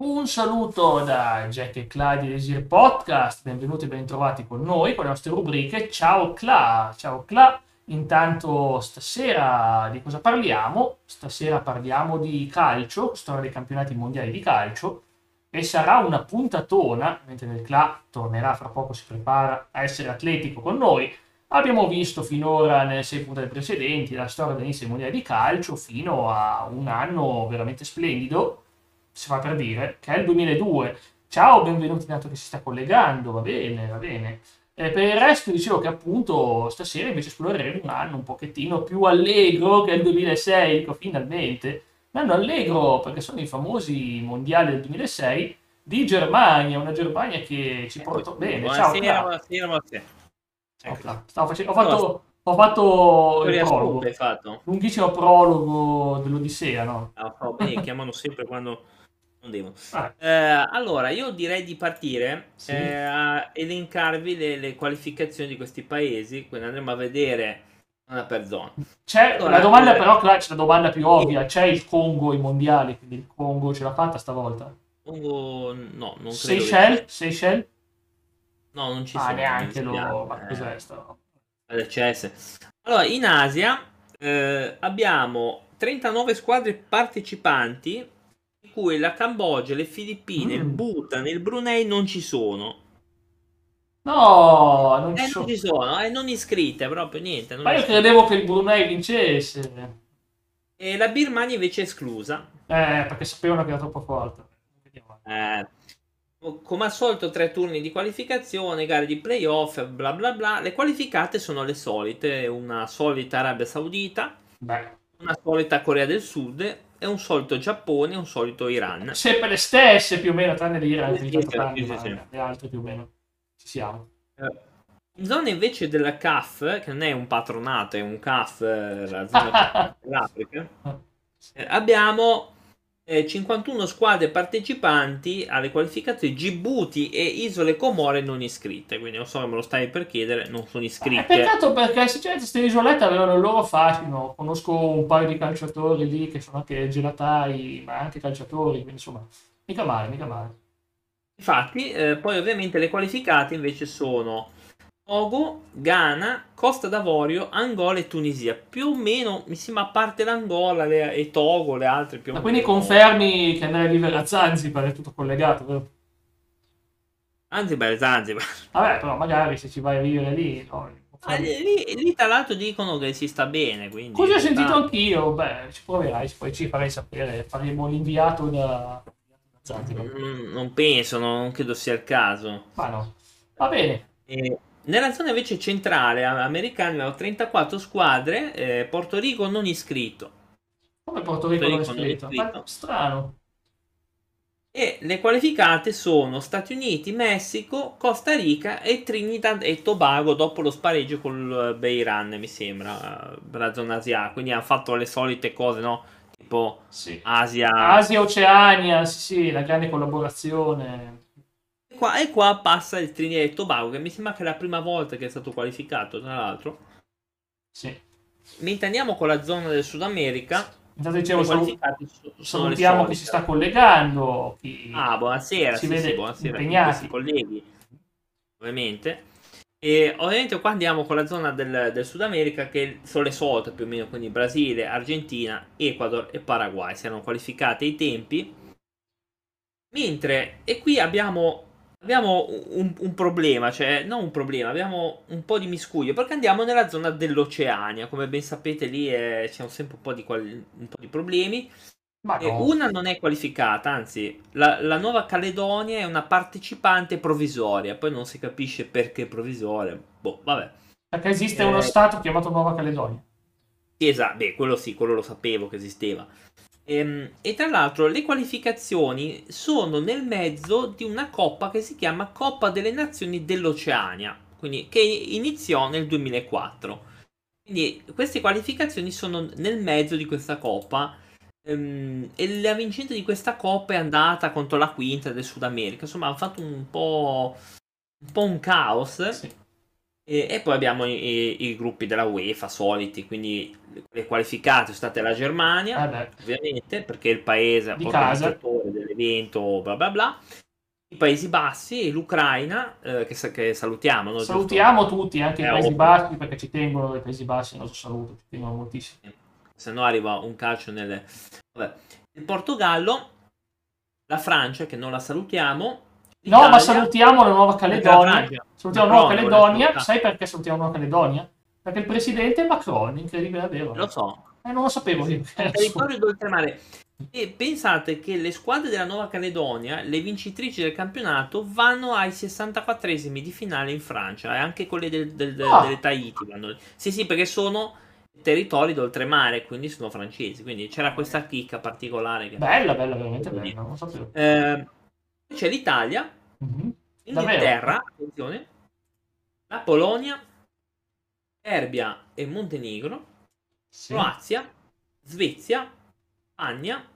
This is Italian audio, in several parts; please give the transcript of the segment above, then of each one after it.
Un saluto da Jack e Cla di Desir Podcast, benvenuti e bentrovati con noi, con le nostre rubriche. Ciao Cla, ciao Cla. Intanto stasera di cosa parliamo? Stasera parliamo di calcio, storia dei campionati mondiali di calcio e sarà una puntatona, mentre nel Cla tornerà fra poco, si prepara a essere atletico con noi. Abbiamo visto finora nelle sei puntate precedenti la storia dell'inizio mondiali di calcio fino a un anno veramente splendido, si fa per dire, che è il 2002. Ciao, benvenuti dato che si sta collegando, va bene, va bene. E per il resto dicevo che appunto stasera invece esploreremo un anno un pochettino più allegro che il 2006, dico finalmente. Un anno allegro perché sono i famosi mondiali del 2006 di Germania, una Germania che ci portò bene. Ciao, Buonasera, buonasera, buonasera. Ciao, Ecco. Facendo- ho fatto, ho fatto il prologo, fatto? lunghissimo prologo dell'Odissea, no? Ah, fa bene, chiamano sempre quando non devono. Ah, Eh, allora, io direi di partire Sì. eh, a elencarvi le, le qualificazioni di questi paesi, quindi andremo a vedere zona per zona. C'è Allora, la domanda, eh, però, c'è la domanda più ovvia: c'è il Congo ai mondiali? Quindi il Congo ce l'ha fatta stavolta? Congo, no, non credo. che Seychelles? ci- Seychelles? No, non ci Ah, sono. neanche mi lo. spiace, Ma eh. cos'è sto? LCS. Allora, in Asia eh, abbiamo 39 squadre partecipanti, cui la Cambogia, le Filippine, il Mm. Bhutan e il Brunei non ci sono. No, non Eh, ci non sono. ci sono, eh, non iscritte proprio niente. Ma io credevo che il Brunei vincesse. E la Birmania invece è esclusa. Eh, perché sapevano che era troppo forte. Eh, come al solito, tre turni di qualificazione, gare di playoff, bla bla bla. Le qualificate sono le solite: una solita Arabia Saudita, Beh, una solita Corea del Sud e un solito Giappone e un solito Iran. sempre le stesse più o meno, tranne l'Iran, Sì, sì, tanto sì, sì, le altre più o meno. Ci siamo. Eh, In zona invece della CAF, che non è un patronato, è un CAF, eh, la zona dell'Africa, eh, abbiamo 51 squadre partecipanti alle qualificazioni Djibouti e Isole Comore non iscritte. Quindi non so me lo stai per chiedere, non sono iscritte. peccato perché sinceramente queste isolette avevano il loro fascino. Conosco un paio di calciatori lì che sono anche gelatai, ma anche calciatori, quindi insomma, mica male, mica male. Infatti, eh, poi ovviamente le qualificate invece sono Togo, Ghana, Costa d'Avorio, Angola e Tunisia. Più o meno, mi sembra, a parte l'Angola le- e Togo, le altre più o Ma meno. quindi confermi che andare a vivere a Zanzibar è tutto collegato, vero? Zanzibar, Zanzibar. Vabbè, però magari se ci vai a vivere lì, no, Ah, lì, lì- tra l'altro dicono che si sta bene, quindi... Così ho sentito Ah, anch'io, beh, ci proverai, poi ci farai sapere, faremo l'inviato da, da Zanzibar. mm, non penso, non, non credo sia il caso. Ma no, va bene. E nella zona invece centrale americana abbiamo 34 squadre, eh, Porto Rico non iscritto. Come Porto Rico non è Porto Rico non è scritto? scritto. Ma strano. E le qualificate sono Stati Uniti, Messico, Costa Rica e Trinidad e Tobago dopo lo spareggio col Beiran, mi sembra, per la zona asiatica. Quindi hanno fatto le solite cose, no? Tipo Sì. Asia. Asia, Oceania, sì, sì, la grande collaborazione. E qua, e qua passa il Trinidad e Tobago, che mi sembra che è la prima volta che è stato qualificato, tra l'altro. Sì. Mentre andiamo con la zona del Sud America, Intanto dicevo, salutiamo chi si sta collegando. Chi... Ah, buonasera, Si sì, vede sì, buonasera questi colleghi, ovviamente. E ovviamente qua andiamo con la zona del, del Sud America che sono le solite più o meno, quindi Brasile, Argentina, Ecuador e Paraguay, si erano qualificate i tempi. Mentre, e qui abbiamo, abbiamo un, un problema, cioè non un problema, abbiamo un po' di miscuglio, perché andiamo nella zona dell'Oceania, come ben sapete lì eh, c'è sempre un po' di, qual- un po' di problemi. Ma no. una non è qualificata, anzi, la, la Nuova Caledonia è una partecipante provvisoria, poi non si capisce perché provvisoria. Boh, vabbè. Perché esiste Eh, uno stato chiamato Nuova Caledonia. Esatto, beh, quello sì, quello lo sapevo che esisteva. Ehm, E, tra l'altro le qualificazioni sono nel mezzo di una coppa che si chiama Coppa delle Nazioni dell'Oceania, quindi che iniziò nel 2004. Quindi queste qualificazioni sono nel mezzo di questa coppa ehm, e la vincente di questa coppa è andata contro la quinta del Sud America. Insomma, hanno fatto un po', un, po' un caos. Sì. E, e poi abbiamo i, i- gruppi della UEFA soliti, quindi le qualificate sono state la Germania, Eh ovviamente, perché è il paese organizzatore delle evento, bla bla bla. I Paesi Bassi, l'Ucraina, eh, che, che, salutiamo. No? Salutiamo Giusto? tutti, anche eh, i Paesi. Bassi, perché ci tengono i Paesi Bassi, il nostro saluto, ci tengono moltissimo. Se no arriva un calcio nelle... Vabbè. Il Portogallo, la Francia, che non la salutiamo. No, ma salutiamo la Nuova Caledonia. Salutiamo la Nuova Caledonia. Sai perché salutiamo la Nuova Caledonia? Perché il presidente è Macron, incredibile davvero. Lo so. Eh, non lo sapevo io. Territorio d'oltremare. E pensate che le squadre della Nuova Caledonia, le vincitrici del campionato, vanno ai 64esimi di finale in Francia e anche quelle del, del, del, oh. delle Tahiti. Vanno... Sì, sì, perché sono territori d'oltremare, quindi sono francesi. Quindi c'era questa chicca particolare. Che... Bella, bella, veramente bella. Non sapevo. Eh, c'è l'Italia, mm-hmm. Inghilterra, attenzione, la Polonia, Serbia e Montenegro, sì. Croazia, Svezia, Spagna,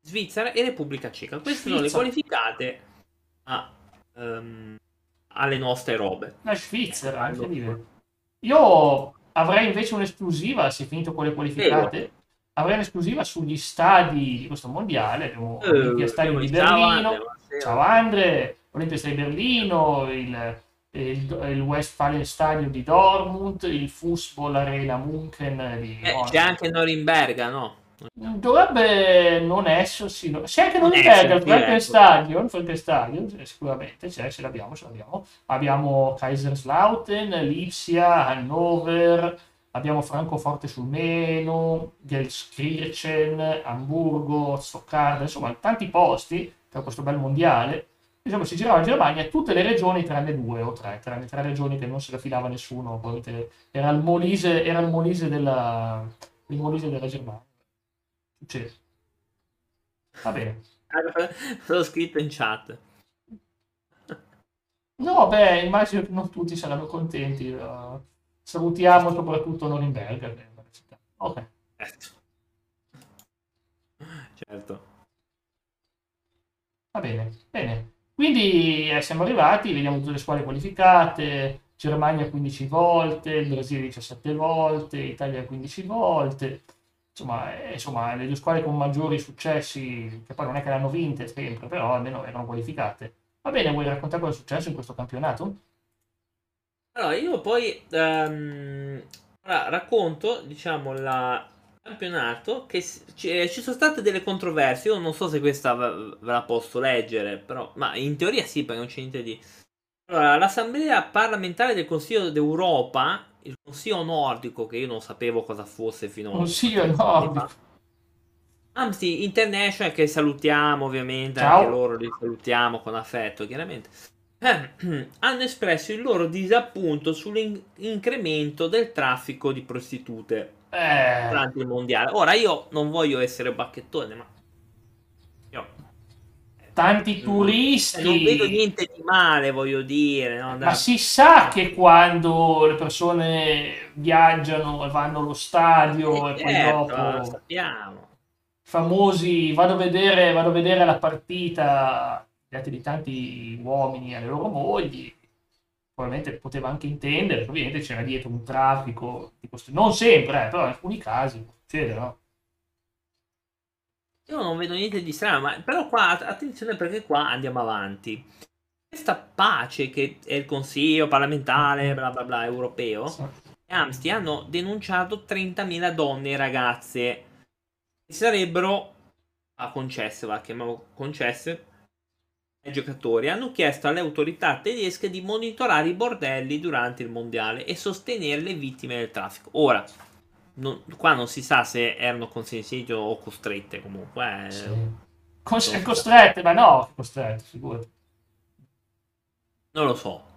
Svizzera e Repubblica Ceca. Queste Svizzera. sono le qualificate a, um, alle nostre robe. La Svizzera, incredibile. Io avrei invece un'esclusiva, se finito con le qualificate. Vero. Avrei un'esclusiva sugli stadi di questo mondiale. Abbiamo uh, Olimpia Stadio di Berlino. Ciao Andre, Olimpia Stadio di Berlino, il il, il Westfalen Stadium di Dortmund, il Fußball Arena Munchen di eh, c'è anche Norimberga, no? Dovrebbe non essersi, no. c'è anche Norimberga, il Frankenstadion, Frankenstadion, sicuramente c'è, ce l'abbiamo, ce l'abbiamo. Abbiamo Kaiserslautern, Lipsia, Hannover, abbiamo Francoforte sul Meno, Gelskirchen, Hamburgo, Stoccarda, insomma tanti posti per questo bel mondiale diciamo, si girava in Germania tutte le regioni tranne due o tre, tranne tre regioni che non se la filava nessuno, era il Molise, era il Molise, della, il Molise della Germania. Succede. Va bene. L'ho scritto in chat. No, beh, immagino che non tutti saranno contenti. Uh, salutiamo soprattutto Norimberga. Ok. Certo. certo. Va bene, bene. Quindi eh, siamo arrivati, vediamo tutte le squadre qualificate, Germania 15 volte, il Brasile 17 volte, Italia 15 volte, insomma, eh, insomma, le due squadre con maggiori successi, che poi non è che le hanno vinte sempre, però almeno erano qualificate. Va bene, vuoi raccontare cosa è successo in questo campionato? Allora, io poi um, racconto, diciamo, la, campionato che ci, ci, sono state delle controversie. Io non so se questa ve, la posso leggere, però, ma in teoria sì, perché non c'è niente di. Allora, l'Assemblea parlamentare del Consiglio d'Europa, il Consiglio nordico, che io non sapevo cosa fosse fino a. Consiglio nordico. Amnesty International, che salutiamo ovviamente, Ciao. anche loro li salutiamo con affetto, chiaramente. Eh, hanno espresso il loro disappunto sull'incremento del traffico di prostitute eh. durante il mondiale. Ora io non voglio essere bacchettone, ma io tanti turisti. Non vedo niente di male, voglio dire. No? Ma si sa che quando le persone viaggiano e vanno allo stadio e, e poi certo, dopo. sappiamo. Famosi, vado a vedere, vado a vedere la partita di tanti uomini alle loro mogli probabilmente poteva anche intendere, ovviamente c'era dietro un traffico, questo, non sempre, eh, però in alcuni casi succede, no? Io non vedo niente di strano, ma però qua attenzione perché qua andiamo avanti. Questa pace che è il Consiglio parlamentare, bla bla bla, europeo, sì. e Amnesty hanno denunciato 30.000 donne e ragazze che sarebbero ah, concesse, va, chiamiamo concesse, ai giocatori hanno chiesto alle autorità tedesche di monitorare i bordelli durante il mondiale e sostenere le vittime del traffico. Ora, non, qua non si sa se erano consentite o costrette comunque. Eh. Sì. Cos- costrette, ma no, costrette, sicuro. Non lo so.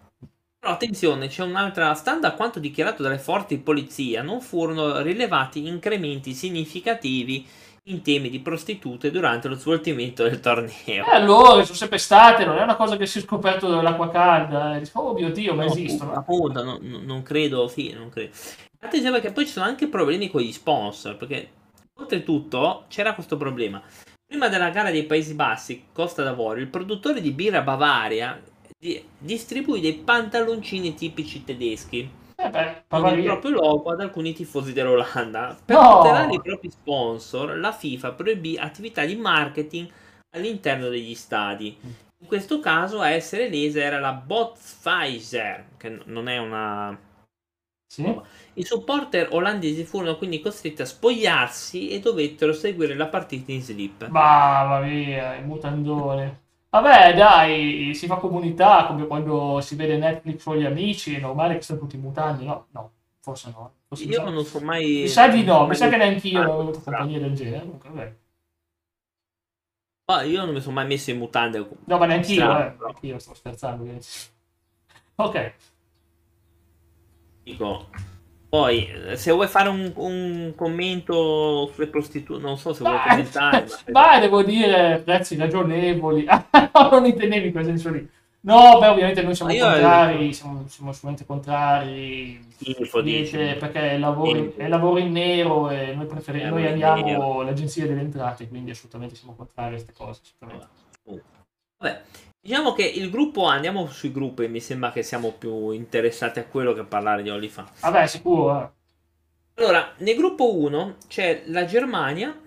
Però attenzione, c'è un'altra. Stando a quanto dichiarato dalle forze di polizia, non furono rilevati incrementi significativi in temi di prostitute durante lo svolgimento del torneo. Eh, allora, sono sempre state, non è una cosa che si è scoperto dall'acqua calda. Eh. Oh mio Dio, ma no, esistono. Appunto, no, non credo, sì, non credo. Attenzione perché poi ci sono anche problemi con gli sponsor, perché oltretutto c'era questo problema. Prima della gara dei Paesi Bassi, Costa d'Avorio, il produttore di birra Bavaria di- distribuì dei pantaloncini tipici tedeschi eh il proprio logo ad alcuni tifosi dell'Olanda. Per no. tutelare i propri sponsor, la FIFA proibì attività di marketing all'interno degli stadi. In questo caso a essere lesa era la Botpfizer, che non è una... Sì? I supporter olandesi furono quindi costretti a spogliarsi e dovettero seguire la partita in slip. Mamma mia, il mutandone. Vabbè, dai, si fa comunità come quando si vede Netflix con gli amici, è normale che siano tutti in mutande, no? No, forse no. Forse Io non so mai... Mi sa di no, mi sa che neanche io Ah, ho avuto compagnia del genere. Comunque, vabbè. Ma io non mi sono mai messo in mutande. No, ma neanche io, eh. io sto scherzando. Ok. Dico, poi, eh, se vuoi fare un, un commento sulle prostitute, non so se vuoi commentare. ma devo dire prezzi ragionevoli. No, non intendevi in quel senso lì. No, beh, ovviamente noi siamo contrari, siamo, siamo assolutamente contrari. Schifo. Niente, perché è lavoro, in- è lavoro in nero e noi, preferi- Lavoro noi in amiamo nero. l'agenzia delle entrate, quindi assolutamente siamo contrari a queste cose. assolutamente. Vabbè, diciamo che il gruppo A, andiamo sui gruppi, mi sembra che siamo più interessati a quello che a parlare di OnlyFans. Vabbè, sicuro. eh. Allora, nel gruppo 1 c'è la Germania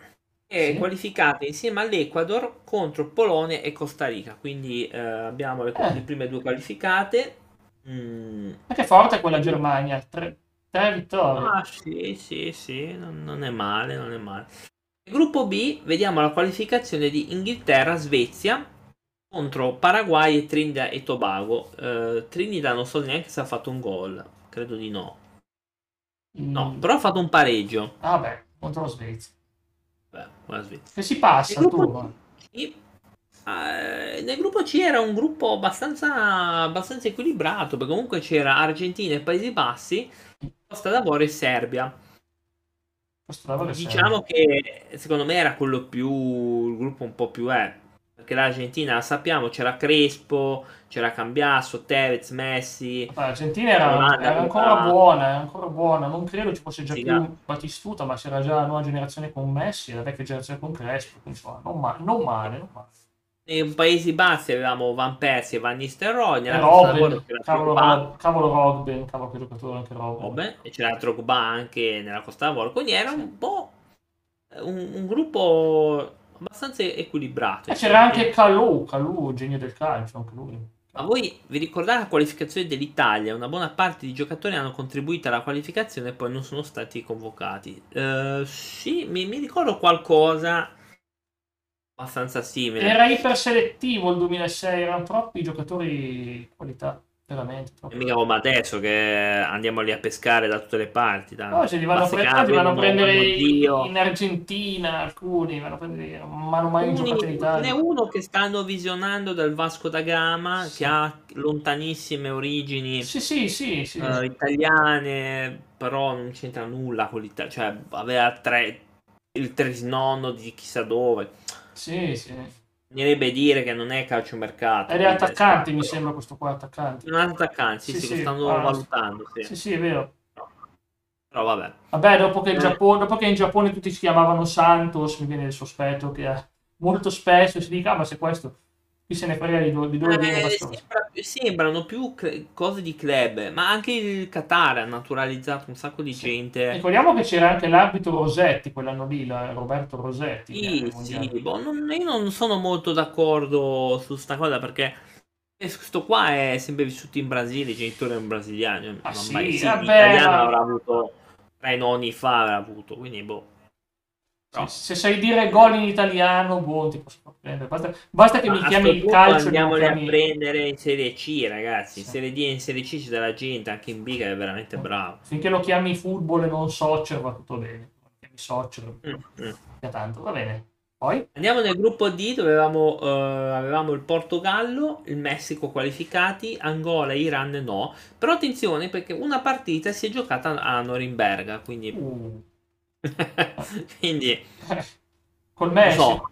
che è Sì. qualificata insieme all'Ecuador contro Polonia e Costa Rica, quindi eh, abbiamo le, Eh. le prime due qualificate. Mm, che forte è quella Germania, tre, tre vittorie. Ah, sì, sì, sì, non, non è male, non è male. Nel gruppo B vediamo la qualificazione di Inghilterra-Svezia contro Paraguay e Trinidad e Tobago. Eh, Trinidad non so neanche se ha fatto un gol, credo di no. No, Mm. però ha fatto un pareggio. Ah, beh, contro la Svezia. Beh, la Svezia. Che si passa Nel gruppo. C, eh, nel gruppo C era un gruppo abbastanza, abbastanza equilibrato, perché comunque c'era Argentina e Paesi Bassi, Costa d'Avorio e Serbia. Diciamo che secondo me era quello più. il gruppo un po' più è. Perché l'Argentina la sappiamo, c'era Crespo, c'era Cambiasso, Tevez, Messi. L'Argentina era, era ancora buona, era ancora buona. Non credo ci fosse già Sì, più. Batistuta, ma c'era già la nuova generazione con Messi e la vecchia generazione con Crespo. Insomma, non, ma- non male, non male. Nei Paesi Bassi avevamo Van Persie e Van Nistelrooy. Robben, cavolo, Drogba, cavolo Robben, cavolo che giocatore anche Robben. Robben, e c'era Drogba anche nella Costa d'Avorio. Quindi era un po' un, un gruppo abbastanza equilibrato. E c'era anche Calù, Calù, genio del calcio, anche lui. Ma voi vi ricordate la qualificazione dell'Italia? Una buona parte di giocatori hanno contribuito alla qualificazione e poi non sono stati convocati. Eh, sì, mi, mi ricordo qualcosa abbastanza simile. Era iperselettivo il 2006, erano troppi giocatori di qualità, veramente. E mica come adesso che andiamo lì a pescare da tutte le parti. Da, No, se li vanno pre- li vanno a prendere zio. in Argentina, alcuni vanno a prendere, non hanno mai giocato in ce Italia. n'è uno che stanno visionando dal Vasco da Gama, Sì. che ha lontanissime origini Sì, sì, sì, sì. eh, italiane, però non c'entra nulla con l'Italia. Cioè, aveva tre, il trisnonno di chissà dove. Sì, sì. Bisognerebbe dire che non è calciomercato. Ed è attaccante, mi sembra, questo qua attaccante. Non è attaccante, sì, Sì, sì, sì, stanno ah, valutando. Sì. Sì, sì, è vero. Però vabbè. Vabbè, dopo che, Eh. Giappone, dopo che in Giappone tutti si chiamavano Santos, mi viene il sospetto che molto spesso si dica, ah, ma se questo, chi se ne frega di, do- di dove viene Eh, questo? sembra- sembrano più cre- cose di club, ma anche il Qatar ha naturalizzato un sacco di gente. Ricordiamo che c'era anche l'arbitro Rosetti quell'anno lì, la- Roberto Rosetti. Sì, sì, boh, non- io non sono molto d'accordo su sta cosa perché questo qua è sempre vissuto in Brasile, i genitori erano brasiliani. Ah, non sì? mai- sì, Vabbè, l'italiano ma- avrà avuto tre nonni fa, avrà avuto, quindi boh. Sì, se sai dire gol in italiano, boh, ti posso prendere. Basta, basta che Ma mi chiami il calcio andiamoli chiami... a prendere in Serie C, ragazzi. In Sì. Serie D e in Serie C c'è della gente, anche in B che è veramente bravo. Finché lo chiami football e non soccer va tutto bene. Lo chiami soccer, Mm, mm. mica tanto, va bene. Poi? Andiamo nel gruppo D dove avevamo, eh, avevamo il Portogallo, il Messico qualificati, Angola, Iran no. Però attenzione perché una partita si è giocata a Norimberga, quindi, Uh, quindi col non Messico. so,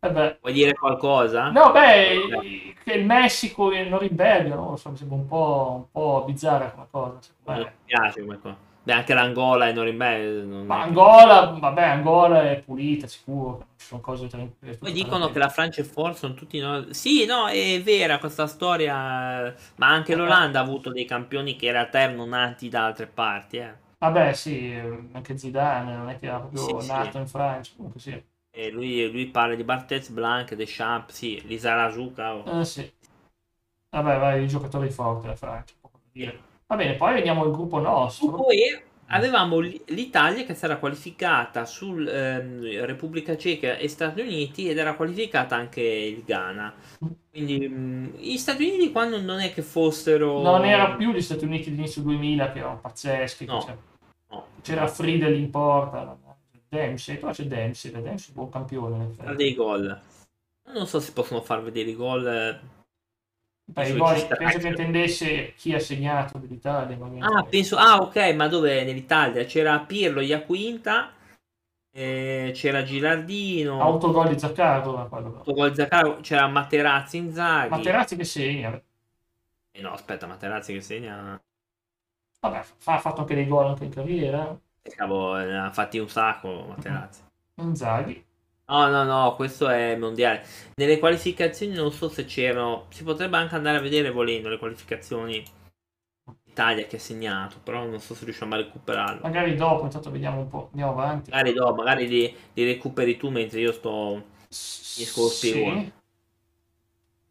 Eh beh. vuoi dire qualcosa? No, beh, che il Messico e Norimberga, no? So, mi sembra un po', un po' bizzarra come cosa. Non mi piace come cosa. Beh, anche l'Angola e non Ma è che- Angola, vabbè, Angola è pulita, sicuro. Ci sono cose tranquille. Poi dicono che la Francia e Forza sono tutti no- Sì, no, è vera questa storia. Ma anche l'Olanda ha avuto dei campioni che in realtà erano nati da altre parti. Eh. Vabbè, sì, anche Zidane non è che era proprio Sì, sì. nato in Francia, comunque sì. E lui, lui parla di Barthez, Blanc, Deschamps, sì, Lizarazu, cavolo. Eh sì. Vabbè, vai, i giocatori forti la Francia, dire. Va bene, poi vediamo il gruppo nostro. E avevamo l'Italia che si era qualificata sul ehm, Repubblica Ceca e Stati Uniti ed era qualificata anche il Ghana. Quindi mh, gli Stati Uniti quando non è che fossero... Non era più gli Stati Uniti d'inizio 2000 che erano pazzeschi. No. No, C'era Friedel in porta, Dempsey, però c'è Dempsey, Dempsey è un buon campione. in ha dei gol. Non so se possono far vedere i gol. eh. Beh, ci sta- penso che intendesse chi ha segnato dell'Italia. Ah, penso... Ah, ok, ma dove? Nell'Italia? C'era Pirlo, Iaquinta, eh, c'era Gilardino, Autogol di Zaccardo, autogol Zaccaro, c'era Materazzi, Inzaghi. Materazzi che segna. Eh no, aspetta, Materazzi che segna... Vabbè, ha fatto anche dei gol anche in carriera. Cavolo, ne ha fatti un sacco Materazzi. Inzaghi. No, no, no, questo è mondiale. Nelle qualificazioni non so se c'erano. Si potrebbe anche andare a vedere volendo le qualificazioni Italia che ha segnato, però non so se riusciamo a recuperarlo. Magari dopo, intanto vediamo un po', andiamo avanti. Magari dopo, magari li, li recuperi tu mentre io sto. Sì.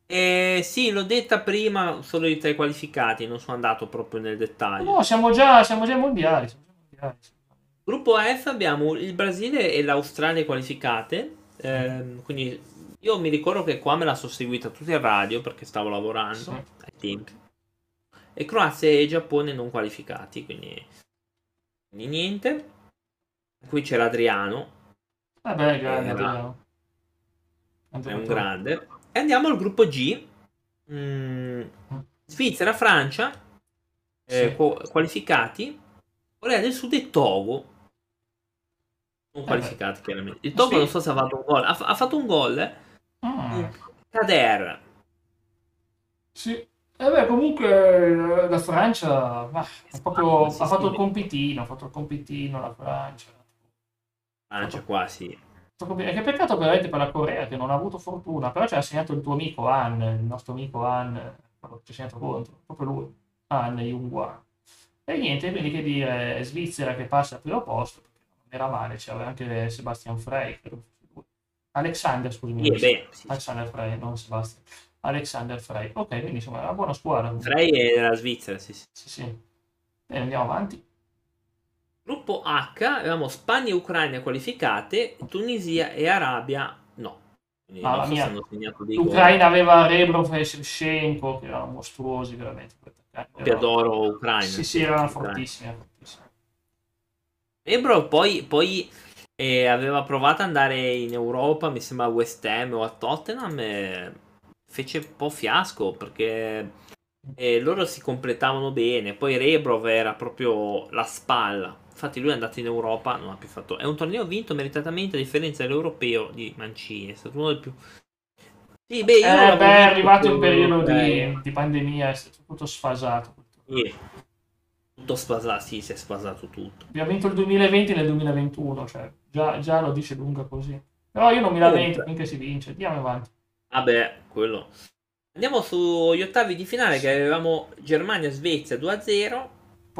Eh, sì, l'ho detta prima, solo i tre qualificati, non sono andato proprio nel dettaglio. No, siamo già, siamo già ai mondiali. siamo già ai mondiali. Gruppo F abbiamo il Brasile e l'Australia qualificate. ehm, quindi io mi ricordo che qua me la sono seguita tutta in radio perché stavo lavorando Sì. ai tempi. E Croazia e Giappone non qualificati, quindi, quindi niente. Qui c'era Adriano, Vabbè, grande. Eh, Adriano. è un grande. E andiamo al gruppo G. Mm, Svizzera, Francia, eh, Sì. qualificati. Corea del Sud e Togo. Non Eh qualificati, chiaramente. Il Togo Sì. non so se ha fatto un gol. Ha, ha fatto un gol. eh? Mm, Kader. Sì. E beh, comunque eh, la Francia ma, ha, proprio, ha fatto il compitino, ha fatto il compitino la Francia. Francia qua, sì. Bene. Che peccato veramente per la Corea che non ha avuto fortuna, però ci ha segnato il tuo amico Han, il nostro amico Han, quello che ci ha segnato contro, proprio lui, Han Jungwa. E niente, quindi che dire, Svizzera che passa al primo posto, perché non era male, c'era anche Sebastian Frey, credo. Alexander, scusami. Sì, beh, sì. Alexander Frey, non Sebastian. Alexander Frey. Ok, quindi insomma è una buona squadra. Frey è della Svizzera, sì, sì. Sì, sì. Bene, andiamo avanti. Gruppo H avevamo Spagna e Ucraina qualificate, Tunisia e Arabia no. Quindi Mamma mia. dei gol. L'Ucraina aveva Rebrov e Shevchenko, che erano mostruosi veramente. quei attaccanti. Coppia Erano- d'oro Ucraina. Sì, sì, erano fortissimi. fortissimi. Ebro poi, poi eh, aveva provato ad andare in Europa, mi sembra a West Ham o a Tottenham, e fece un po' fiasco perché eh, loro si completavano bene. Poi Rebrov era proprio la spalla. Infatti lui è andato in Europa, non ha più fatto. È un torneo vinto meritatamente a differenza dell'europeo di Mancini. È stato uno dei più. Sì, beh, Eh, beh, è arrivato in periodo di, di pandemia, è stato tutto sfasato. sì. Tutto sfasato, sì, si è sfasato tutto. Abbiamo vinto il 2020 nel 2021, cioè già, già lo dice lunga così. Però io non mi lamento finché si vince, andiamo avanti. Vabbè, quello. Andiamo sugli ottavi di finale che avevamo Germania-Svezia 2-0.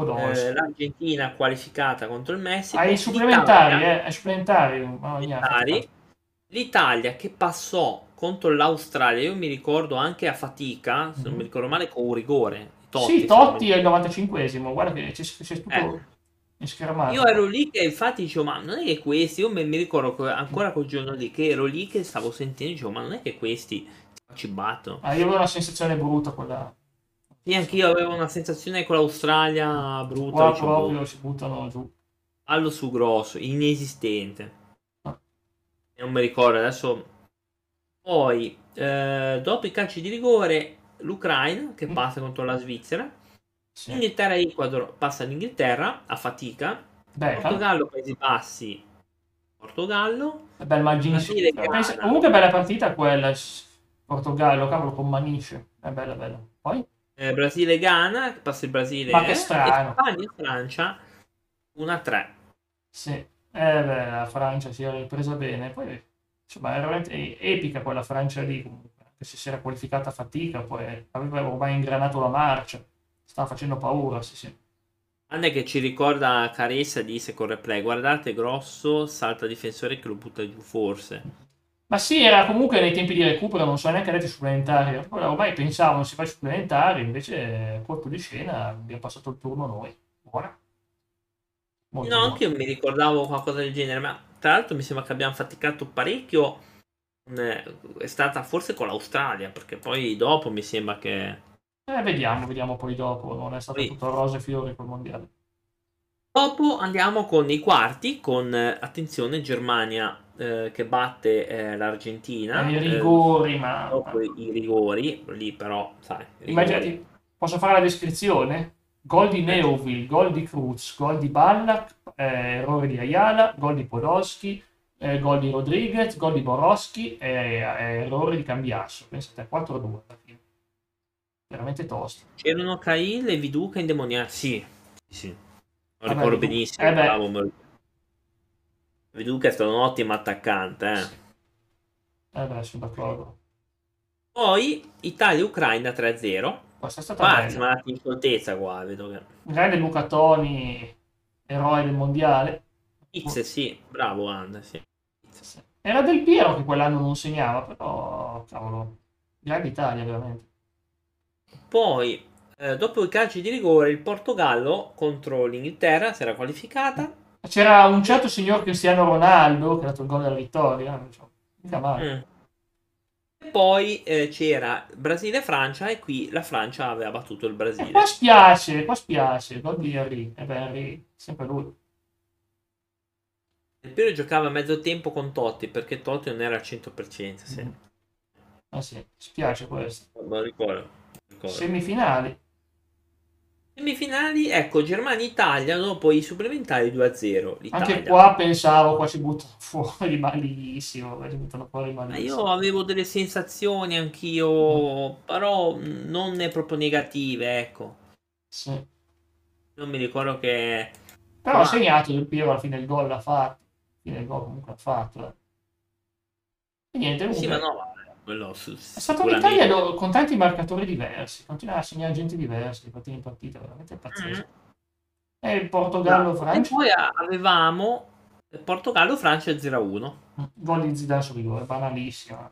Eh, L'Argentina qualificata contro il Messico. Ai supplementari, l'Italia- eh, ai supplementari. supplementari. L'Italia che passò contro l'Australia, io mi ricordo anche a fatica, se non Mhm. mi ricordo male, con un rigore. Totti, sì, Totti è il 95esimo, guarda che c'è, c'è tutto Eh. Io ero lì che infatti dicevo, ma non è che questi, io mi mi ricordo ancora quel giorno lì che ero lì che stavo sentendo, dicevo, ma non è che questi ci battono. Ah, io avevo una sensazione brutta quella. Sì, anch'io avevo una sensazione con l'Australia brutta, Qua dicevo, proprio si buttano giù. allo su grosso, inesistente. Ah. Non mi ricordo adesso. Poi, eh, dopo i calci di rigore, l'Ucraina che Mm. passa contro la Svizzera. Sì. Inghilterra e Ecuador passa l'Inghilterra a fatica. Beckham, Portogallo, Paesi Bassi, Portogallo. bel. Brasile, Ghana. Comunque bella partita quella. Portogallo, cavolo, con Maniche. È bella, bella. Poi? Eh, Brasile e Ghana, che passa il Brasile. Ma che strano. E Spagna e Francia 1-3. Sì. Eh, beh, la Francia si era ripresa bene. Poi, insomma, era veramente epica quella Francia lì. Se si era qualificata a fatica, poi aveva ormai ingranato la marcia. Stava facendo paura, sì, sì. Anne che ci ricorda Caressa disse con replay, guardate grosso, salta difensore che lo butta giù forse. Ma sì, era comunque nei tempi di recupero, non so neanche detto supplementari. Ormai pensavano si fa supplementari, invece colpo di scena abbiamo passato il turno noi. Buona. Molto no, anche io mi ricordavo qualcosa del genere, ma tra l'altro mi sembra che abbiamo faticato parecchio. È stata forse con l'Australia, perché poi dopo mi sembra che... Eh, vediamo, vediamo poi dopo. Non è stato sì. tutto rose e fiori col mondiale. Dopo andiamo con i quarti, con attenzione Germania eh, che batte eh, l'Argentina. I eh, rigori, eh, ma... Dopo i rigori, lì però, sai... Immaginati, posso fare la descrizione? Gol di Neuville, gol di Cruz, gol di Ballack, eh, errore di Ayala, gol di Podolski, eh, gol di Rodriguez, gol di Boroschi e errore di Cambiasso. Pensate a 4-2 alla fine. Veramente tosto. C'erano Cahill e Viduca indemoniati. Sì, sì. Lo ricordo Vabbè, benissimo. Eh bravo, me... Viduca è stato un ottimo attaccante. Eh, eh beh, sono d'accordo. Poi Italia-Ucraina 3-0. Questa è stata Qua siamo andati in scioltezza qua, vedo che... Grande Luca Toni, eroe del mondiale. X, sì, bravo Anna, sì. Era del Piero che quell'anno non segnava, però, cavolo, grande Italia veramente. Poi, eh, dopo i calci di rigore, il Portogallo contro l'Inghilterra si era qualificata. C'era un certo signor Cristiano Ronaldo che ha dato il gol della vittoria, so, mica male. Mm poi eh, c'era Brasile e Francia e qui la Francia aveva battuto il Brasile. E qua spiace, qua spiace, gol di Henry, e beh Henry, sempre lui. Il Piero giocava a mezzo tempo con Totti perché Totti non era al 100%. Sì. Mm. Ah sì, spiace questo. Ma ricordo, ricordo. Semifinali. Semifinali, ecco, Germania-Italia dopo i supplementari 2-0. L'Italia. Anche qua pensavo, qua si buttano fuori malissimo, si buttano fuori malissimo. Ma io avevo delle sensazioni anch'io, mm. però non ne proprio negative, ecco. Sì. Non mi ricordo che... Però ha segnato del Piero alla fine il gol l'ha fatto. Alla fine il gol comunque l'ha fatto. Eh. E niente, comunque... Sì, ma no, quello su, è stato un'Italia con tanti marcatori diversi, continua a segnare gente diversa di partita in partita, veramente pazzesco. Mm. E. No, e poi avevamo Portogallo-Francia 0-1. Mm, gol di Zidane su rigore, banalissimo.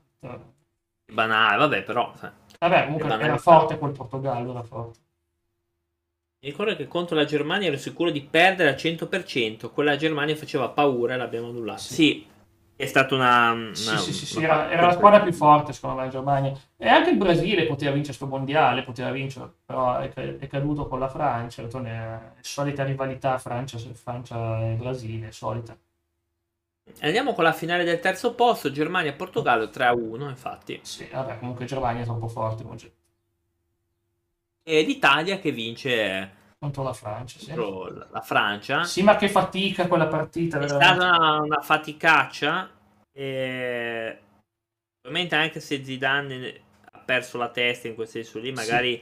Banale, vabbè, però. Vabbè, comunque era forte quel Portogallo, era forte. Mi ricordo che contro la Germania ero sicuro di perdere al 100%. Quella Germania faceva paura e l'abbiamo annullata. Sì. sì. È stata una. una sì, sì, sì, sì era, la squadra più forte, secondo me, la Germania. E anche il Brasile poteva vincere questo mondiale, poteva vincere, però è, è caduto con la Francia. È solita rivalità Francia, Francia e Brasile, solita. Andiamo con la finale del terzo posto, Germania-Portogallo 3-1, infatti. Sì, vabbè, comunque Germania è troppo forte. E l'Italia che vince contro la Francia. Sì. Contro la Francia. Sì, ma che fatica quella partita. È veramente. stata una, faticaccia. E... Ovviamente anche se Zidane ha perso la testa in quel senso lì, magari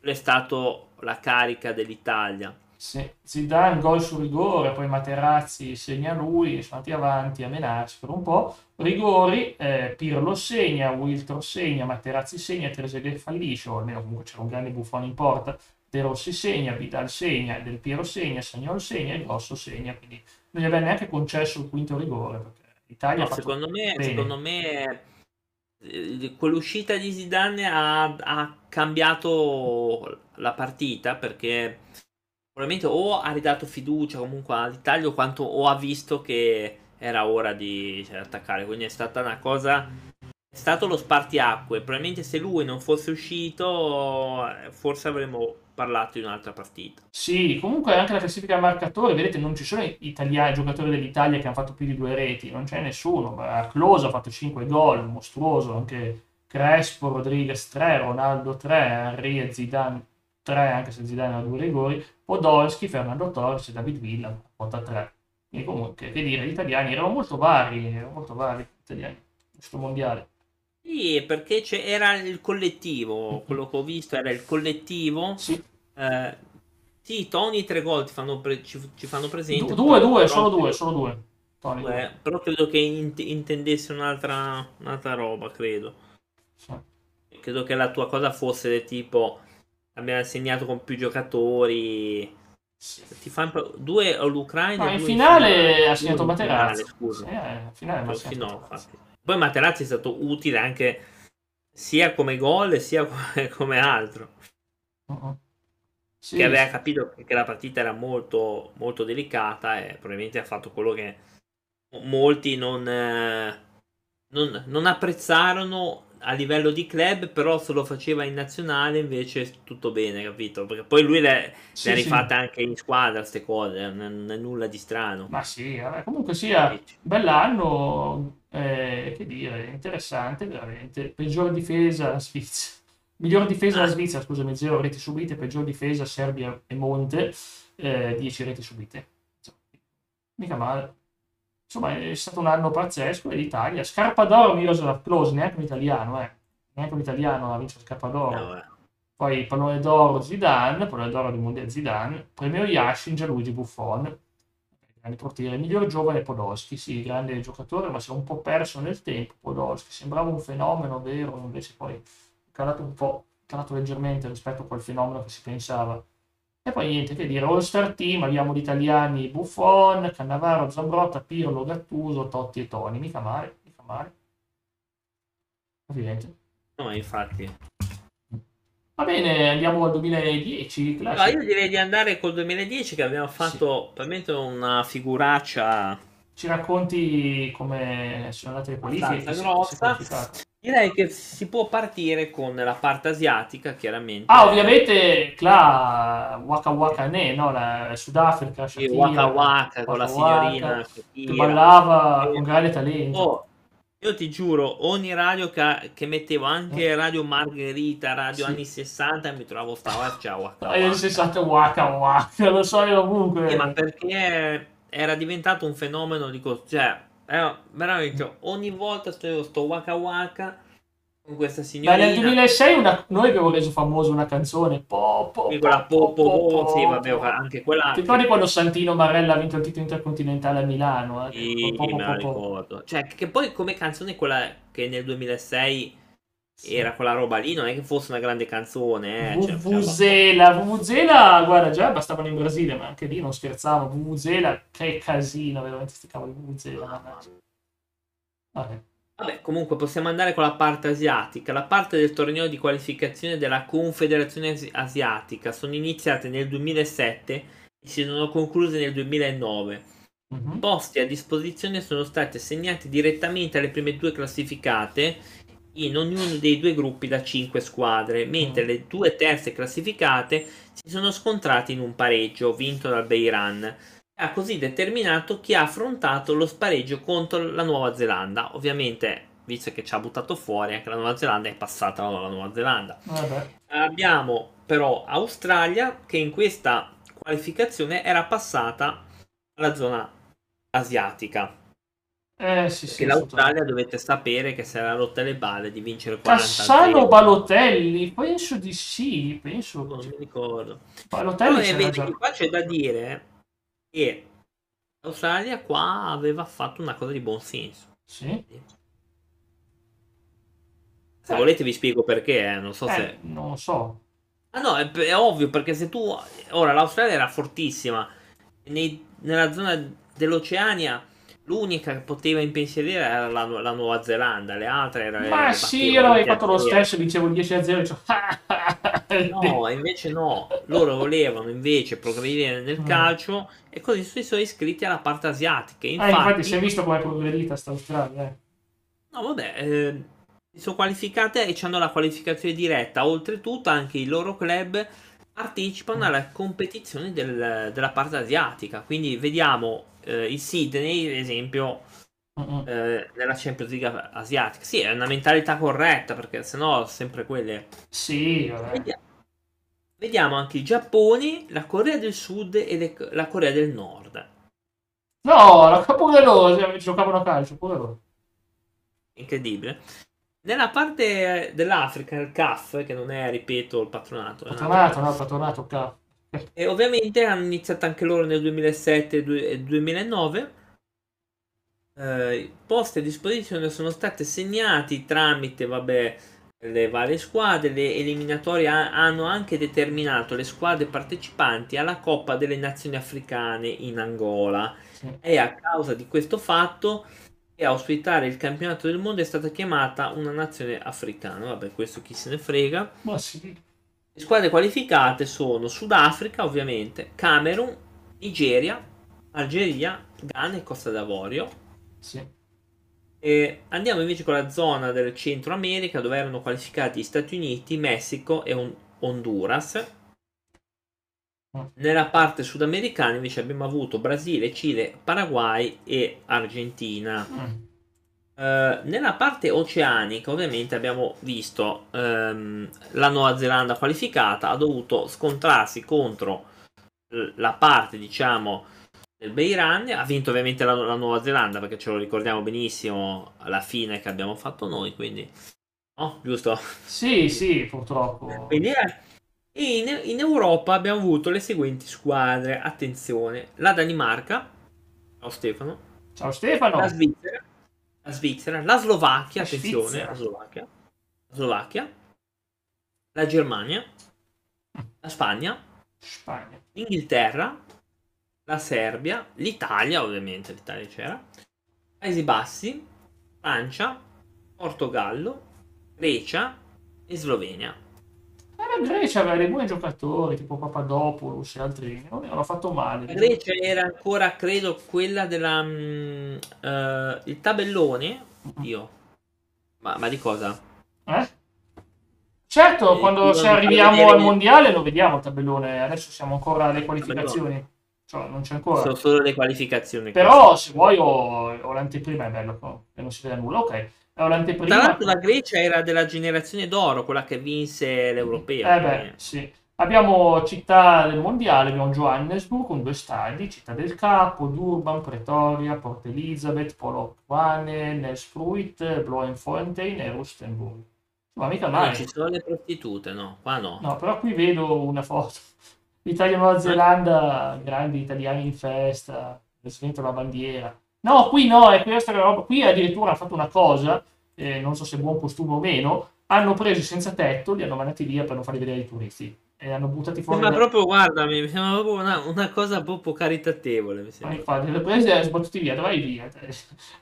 sì. è stato la carica dell'Italia. Sì. Zidane gol su rigore, poi Materazzi segna lui, sono andati avanti a menarsi per un po'. Rigori, eh, Pirlo segna, Wiltro segna, Materazzi segna, Trezeguet fallisce, o almeno comunque c'era un grande buffone in porta De Rossi segna, Vidal segna, Del Piero segna, Sagnol segna e Grosso segna, quindi non gli aveva neanche concesso il quinto rigore. Perché l'Italia no, secondo, me, secondo me eh, quell'uscita di Zidane ha, ha, cambiato la partita perché probabilmente o ha ridato fiducia comunque all'Italia o, quanto, o ha visto che era ora di cioè, attaccare, quindi è stata una cosa è stato lo spartiacque. Probabilmente se lui non fosse uscito, eh, forse avremmo parlato di un'altra partita. Sì, comunque anche la classifica marcatori, vedete, non ci sono italiani, giocatori dell'Italia che hanno fatto più di due reti, non c'è nessuno. Close ha fatto 5 gol, mostruoso, anche Crespo, Rodriguez 3, Ronaldo 3, Henry e Zidane 3, anche se Zidane ha due rigori, Podolski, Fernando Torres e David Villa, quota 3. Quindi comunque, che dire, gli italiani erano molto vari, erano molto vari gli italiani, questo mondiale. Sì, perché era il collettivo, quello che ho visto era il collettivo. Sì. Eh, sì, Tony tre gol fanno pre- ci, ci, fanno presente. Du- due, due, solo due, solo due. Tony, due. Però credo che int- intendesse un'altra, un'altra roba, credo. Sì. Credo che la tua cosa fosse del tipo abbiamo segnato con più giocatori. Ti fa imp- due l'Ucraina Ma in finale ha finale, segnato Materazzi. finale, scusa. Eh, in finale ma ha Sì, segnato no, Materazzi. infatti. Poi Materazzi è stato utile anche sia come gol sia come, come altro. Uh-uh. Sì, che aveva capito che la partita era molto, molto delicata e probabilmente ha fatto quello che molti non, eh, non, non apprezzarono a livello di club, però se lo faceva in nazionale invece tutto bene, capito? Perché poi lui le, sì, le ha sì. rifatte anche in squadra, queste cose, non è, nulla di strano. Ma sì, comunque sia bell'anno, eh, che dire, interessante veramente. Peggior difesa la Svizzera. Miglior difesa la. Svizzera, scusami, 0 reti subite, peggior difesa Serbia e Monte, 10 reti subite. Mica male. Insomma, è stato un anno pazzesco e l'Italia. Scarpa d'oro Miroslav Klose, neanche un italiano, eh. Neanche un italiano ha vinto Scarpa d'oro. No, eh. Poi pallone d'oro Zidane, pallone d'oro di Mondiale Zidane, premio Yashin, Gianluigi Buffon, grande portiere, miglior giovane Podolski, sì, grande giocatore, ma si è un po' perso nel tempo Podolski, sembrava un fenomeno vero, invece poi è calato un po', calato leggermente rispetto a quel fenomeno che si pensava. E poi niente che dire, All Star Team, abbiamo gli italiani Buffon, Cannavaro, Zambrotta, Pirlo, Gattuso, Totti e Toni, mica male, mica male. Ovviamente. No, infatti. Va bene, andiamo al 2010. No, classico. io direi di andare col 2010 che abbiamo fatto veramente una figuraccia Ci racconti come sono andate le qualifiche? grossa. Direi che si può partire con la parte asiatica, chiaramente. Ah, ovviamente, là, Waka Waka Ne, no? La Sudafrica, Sì, Shakira, Waka Waka con la Waka Waka, signorina che Shakira. ballava Eh, con grande talento. Oh, io ti giuro, ogni radio che, che mettevo, anche Radio Margherita, Radio Sì. anni 60, mi trovavo sta faccia Waka Ah, io Waka. sei stato Waka lo so io ovunque. Sì, ma perché era diventato un fenomeno di cos- cioè era veramente ogni volta sto, sto waka waka con questa Beh, signorina nel 2006 una- noi abbiamo reso famosa una canzone, po, po, Sì, quella po, po, po, po, sì, po, vabbè, po. anche quella Ti ricordi quando Santino Marella ha vinto il titolo intercontinentale a Milano? eh? sì, Po, po, po, po. ricordo cioè che poi come canzone quella che nel 2006 era quella roba lì non è che fosse una grande canzone eh, cioè, Vuvuzela, Vuvuzela, guarda, già bastavano in Brasile, ma anche lì non scherzavo. Vuvuzela, che casino, veramente sti cavoli Vuvuzela. Vabbè. Vabbè, comunque possiamo andare con la parte asiatica. La parte del torneo di qualificazione della Confederazione Asi- Asiatica sono iniziate nel 2007 e si sono concluse nel 2009. Mhm. I posti a disposizione sono stati assegnati direttamente alle prime due classificate in ognuno dei due gruppi da 5 squadre, mentre Mm. le due terze classificate si sono scontrate in un pareggio vinto dal Beiran. Ha così determinato chi ha affrontato lo spareggio contro la Nuova Zelanda. Ovviamente, visto che ci ha buttato fuori, anche la Nuova Zelanda è passata alla Nuova Zelanda. Vabbè. Abbiamo però Australia che in questa qualificazione era passata alla zona asiatica. Eh sì, sì. Che l'Australia dovete sapere che se era rotta le balle di vincere 40 Cassano. Balotelli, penso di sì, penso. Non mi ricordo. Balotelli c'era vedi, qua c'è da dire che l'Australia qua aveva fatto una cosa di buon senso. Sì. Se Eh. volete vi spiego perché, eh, non so Eh, se... non lo so. Ah no, è, è ovvio perché se tu... Ora, l'Australia era fortissima. Nei- nella zona dell'Oceania l'unica che poteva impensierire era la, la Nuova Zelanda, le altre erano... Ma sì, io avrei fatto lo stesso, dicevo 10 a 0, dicevo... No, invece no, loro volevano invece progredire nel Mm. calcio e così si sono iscritti alla parte asiatica. Eh, Infatti, infatti si è visto come è progredita sta Australia. eh. no, vabbè, eh, si sono qualificate e hanno la qualificazione diretta. Oltretutto, anche i loro club partecipano alla competizione del- della parte asiatica. Quindi vediamo eh, il Sydney, ad esempio, eh, nella Champions League asiatica. Sì, è una mentalità corretta perché sennò sempre quelle. Sì. Vediamo. Vediamo anche il Giappone, la Corea del Sud e le- la Corea del Nord. No, la loro, giocavano a calcio, pure loro. Incredibile. Nella parte dell'Africa, il CAF, che non è, ripeto, il patronato, Patronato, no, patronato, ca. e ovviamente hanno iniziato anche loro nel 2007 e du- e 2009. Eh, posti a disposizione sono stati segnati tramite, vabbè, le varie squadre. Le eliminatorie ha- hanno anche determinato le squadre partecipanti alla Coppa delle Nazioni Africane in Angola. Sì. E a causa di questo fatto a ospitare il campionato del mondo è stata chiamata una nazione africana. Vabbè, questo chi se ne frega. Ma sì. Le squadre qualificate sono Sudafrica, ovviamente, Camerun, Nigeria, Algeria, Ghana e Costa d'Avorio. Sì. E andiamo invece con la zona del Centro America dove erano qualificati gli Stati Uniti, Messico e Hon- Honduras. Nella parte sudamericana invece abbiamo avuto Brasile, Cile, Paraguay e Argentina. Mm. Eh, nella parte oceanica, ovviamente, abbiamo visto ehm, la Nuova Zelanda qualificata, ha dovuto scontrarsi contro l- la parte, diciamo, del Beiran. Ha vinto ovviamente la, la Nuova Zelanda perché ce lo ricordiamo benissimo alla fine che abbiamo fatto noi, quindi, no? Giusto? Sì, sì, purtroppo. Quindi, eh, in, in Europa abbiamo avuto le seguenti squadre. Attenzione, la Danimarca, ciao Stefano, Ciao Stefano. la Svizzera, la Svizzera, la Slovacchia, La attenzione, Svizzera. la Slovacchia, la Slovacchia, la Germania, la Spagna, Spagna. l'Inghilterra, la Serbia, l'Italia, ovviamente l'Italia c'era, Paesi Bassi, Francia, Portogallo, Grecia. E Slovenia. Eh, la Grecia aveva dei buoni giocatori, tipo Papadopoulos e altri. Non hanno fatto male. La Grecia era ancora, credo, quella della... mm, eh, il tabellone, io. Ma, ma di cosa? Eh? Certo, Eh, quando non arriviamo al mondiale lo vediamo il tabellone. Adesso siamo ancora alle qualificazioni. Cioè, non c'è ancora. Sono solo le qualificazioni. Però se vuoi ho, ho l'anteprima, è bello che non si vede nulla. Ok, ho Tra l'anteprima. l'altro la Grecia era della generazione d'oro, quella che vinse l'europeo. Eh beh, sì. Abbiamo città del mondiale, abbiamo Johannesburg con due stadi, Città del Capo, Durban, Pretoria, Port Elizabeth, Polokwane, Nelspruit, Bloemfontein e Rustenburg. Ma mica Ma male. non ci sono le prostitute, no? Qua no. No, però qui vedo una foto. Italia e Nuova Zelanda, grandi italiani in festa, svento la bandiera. No, qui no, è questa roba. Qui addirittura hanno fatto una cosa, eh, non so se buon costume o meno, hanno preso i senza tetto, li hanno mandati via per non farli vedere ai turisti. E hanno buttati fuori. Ma da- proprio, guarda, mi sembra proprio una, una cosa proprio caritatevole. Mi Ma sembra. infatti, hanno presi e sbattuti via, vai via.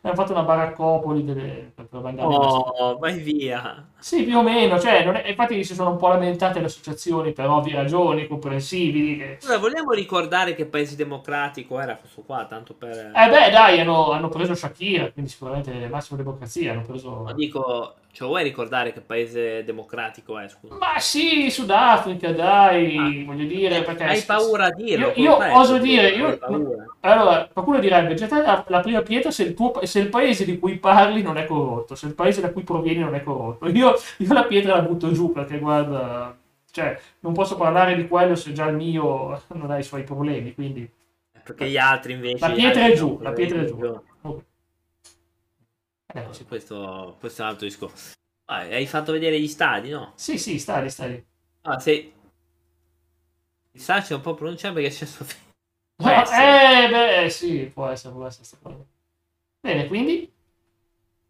Hanno fatto una baraccopoli delle- per, questo- Oh, vai via. Sì, più o meno, cioè, è- infatti si sono un po' lamentate le associazioni per ovvie ragioni, comprensibili. che- Allora, vogliamo ricordare che paese democratico era questo qua, tanto per... Eh beh, dai, hanno, hanno preso Shakira, quindi sicuramente massima democrazia, hanno preso... Ma dico, cioè, vuoi ricordare che paese democratico è, scusa? Ma sì, Sudafrica, dai, Ah. voglio dire, perché... Hai paura a dirlo? Io, io oso dire io... Allora, qualcuno direbbe, gettare la, la prima pietra se il, tuo, se il paese di cui parli non è corrotto, se il paese da cui provieni non è corrotto. Io, io la pietra la butto giù perché, guarda, cioè, non posso parlare di quello se già il mio non ha i suoi problemi, quindi... Perché gli altri invece... La pietra è giù, la pietra è giù. prevedono. Eh, Sì, questo, questo è un altro discorso. Ah, hai fatto vedere gli stadi, no? Sì, sì, stai, stai. Ah, se... Il Saci è un po' pronunciato perché c'è Sofia. Può No, eh, beh, sì, può essere, può essere. Bene, quindi...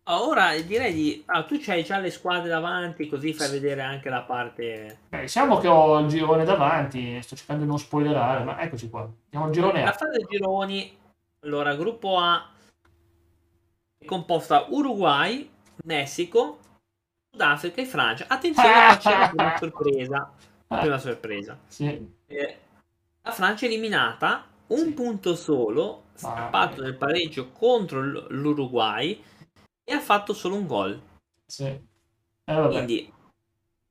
Ah, ora direi di... Ah, tu c'hai già le squadre davanti, così fai vedere anche la parte... Beh, diciamo che ho il girone davanti, sto cercando di non spoilerare, ma eccoci qua. Andiamo al girone La A. fase gironi, allora, gruppo A è composta Uruguay, Messico, Sudafrica e Francia. Attenzione, c'è la prima sorpresa. La prima sorpresa. Sì. Eh, la Francia è eliminata, un Sì. punto solo, scappato nel pareggio contro l'Uruguay e ha fatto solo un gol. Sì. Eh. Quindi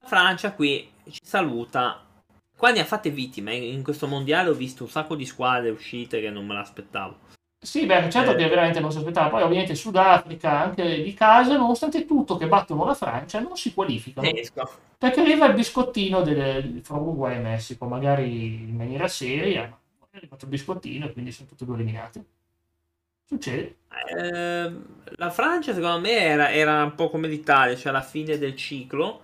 la Francia qui ci saluta. Qua ne ha fatte vittime. In questo mondiale ho visto un sacco di squadre uscite che non me l'aspettavo. Sì, beh, certo Eh. che veramente non si aspettava. Poi ovviamente Sudafrica, anche di casa, nonostante tutto che battono la Francia, non si qualificano. Esco. Perché arriva il biscottino del, fra Uruguay e Messico, magari in maniera seria, ma è arrivato il biscottino e quindi sono tutti e due eliminati. Succede. Ehm, la Francia, secondo me, era, era un po' come l'Italia, cioè alla fine del ciclo,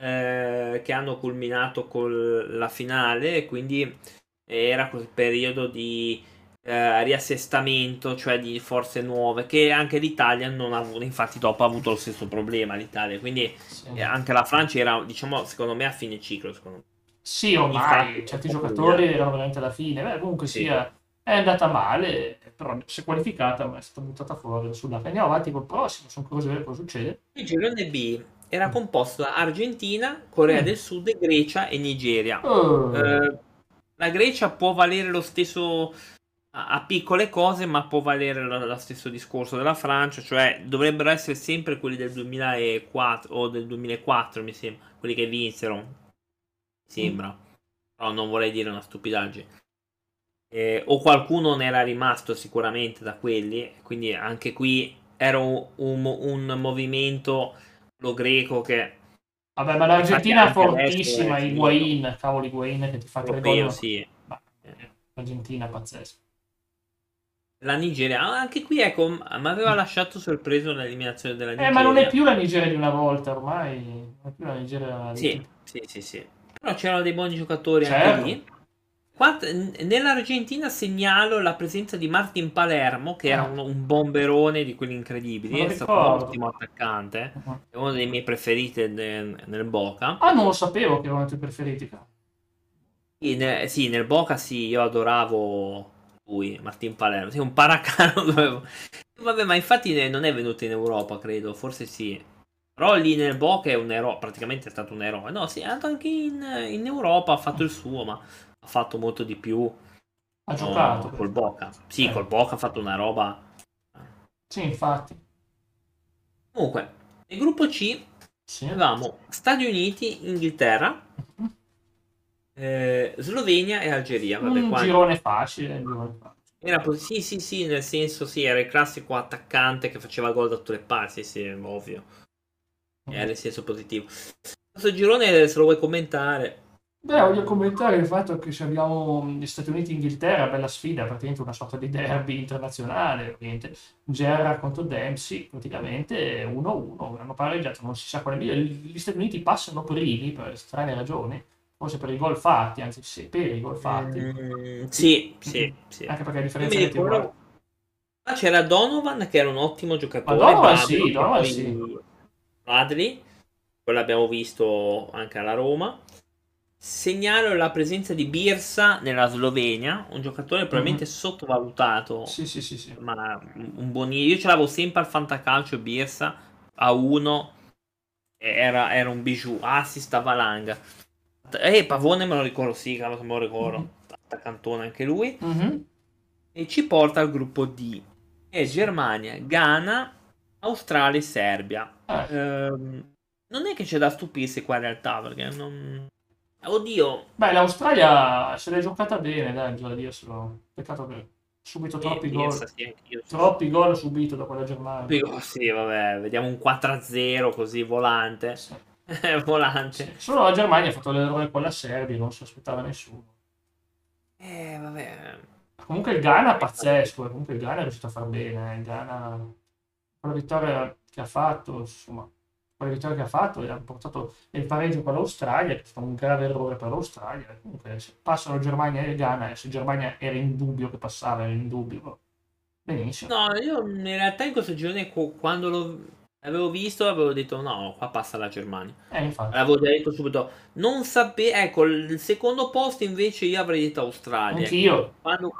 eh, che hanno culminato con la finale, quindi era quel periodo di eh, riassestamento, cioè di forze nuove, che anche l'Italia non ha avuto, infatti dopo ha avuto lo stesso problema l'Italia, quindi Sì. eh, anche la Francia era, diciamo, secondo me a fine ciclo, secondo me. Sì, ormai Infatti, certi giocatori erano veramente alla fine. Beh, comunque Sì. sia, è andata male, però si è qualificata, ma è stata buttata fuori sulla Andiamo avanti col prossimo, sono curioso di vedere cosa succede. Il girone B era composto da Argentina, Corea Mm. del Sud, Grecia e Nigeria. Oh, Eh, la Grecia può valere lo stesso a, piccole cose, ma può valere lo, lo stesso discorso della Francia, cioè dovrebbero essere sempre quelli del 2004 o del 2004, mi sembra, quelli che vinsero, mi sembra. Però non vorrei dire una stupidaggine. Eh, o qualcuno ne era rimasto sicuramente da quelli, quindi anche qui era un, un- un movimento lo greco che Vabbè, ma l'Argentina è fortissima, Higuain, cavolo Higuain che ti fa gol. sì. L'Argentina è pazzesca. La Nigeria, ah, anche qui ecco, mi aveva lasciato sorpreso l'eliminazione della Nigeria. Eh, ma non è più la Nigeria di una volta, ormai non è più la Nigeria di Sì, sì, sì, sì. Però c'erano dei buoni giocatori anche Certo. lì. Quant- n- Nell'Argentina segnalo la presenza di Martin Palermo, che era Ah. un, un bomberone di quelli incredibili. È stato un ottimo attaccante. Uh-huh. È uno dei miei preferiti nel, nel Boca. Ah, non lo sapevo che erano i tuoi preferiti. ne- sì, nel Boca sì, io adoravo lui, Martin Palermo. Sì, un paracano. Vabbè, ma infatti non è venuto in Europa, credo. Forse sì. Però lì nel Boca è un eroe, praticamente è stato un eroe. No, sì, è andato anche in, in Europa, ha fatto il suo, ma ha fatto molto di più Ha no, giocato. col Boca. Sì, Eh. col Boca ha fatto una roba. Sì, infatti. Comunque, nel gruppo C Sì. avevamo Stati Uniti, Inghilterra, eh, Slovenia e Algeria. Vabbè, Un qua girone facile, un girone facile. era sì, sì, sì, nel senso, sì, era il classico attaccante che faceva gol da tutte le parti, sì, ovvio. Era nel senso positivo. Questo girone, se lo vuoi commentare, Beh, voglio commentare il fatto che se abbiamo gli Stati Uniti e Inghilterra, bella sfida, praticamente una sorta di derby internazionale, praticamente. Gerrard contro Dempsey, praticamente 1-1, hanno pareggiato, non si sa quale via. Gli Stati Uniti passano primi per strane ragioni, forse per i gol fatti, anzi sì, per i gol fatti, Mm, sì, sì, sì. anche perché a differenza di ricordo- Ah, c'era Donovan che era un ottimo giocatore. Ma Donovan Bradley, sì, Donovan poi sì. Bradley, quello l'abbiamo visto anche alla Roma. Segnalo la presenza di Birsa nella Slovenia, un giocatore probabilmente sottovalutato, Sì, sì, sì, sì. ma un buon... Io ce l'avevo sempre al fantacalcio Birsa a 1 era, era un bijou, assist a valanga. E Pavone me lo ricordo, sì, che me lo ricordo. Mhm. Attaccantone anche lui. Mhm. E ci porta al gruppo D. È Germania, Ghana, Australia e Serbia. Eh, Ehm, non è che c'è da stupirsi qua in realtà, perché non... Oddio, Beh, l'Australia se l'è giocata bene, dai, bisogna dirselo. Peccato che subito troppi eh, gol. sì. Troppi gol subito da quella Germania. Sì, vabbè, vediamo un 4-0 così volante. Sì. Volante. Sì. Solo la Germania ha fatto l'errore con la Serbia, non si aspettava nessuno. Eh, vabbè. Comunque il Ghana è pazzesco, eh, comunque il Ghana è riuscito a far bene. eh. Il Ghana, con la vittoria che ha fatto, insomma, con la vittoria che ha fatto, e ha portato il pareggio con l'Australia, che è stato un grave errore per l'Australia. Comunque se passano Germania e il Ghana, e se Germania era in dubbio che passava, era in dubbio, benissimo. No, io in realtà in questo girone qu- quando lo avevo visto avevo detto no, qua passa la Germania. Eh, infatti, L'avevo già detto subito. Non sapevo, ecco, il secondo posto invece io avrei detto Australia. anch'io. Quando,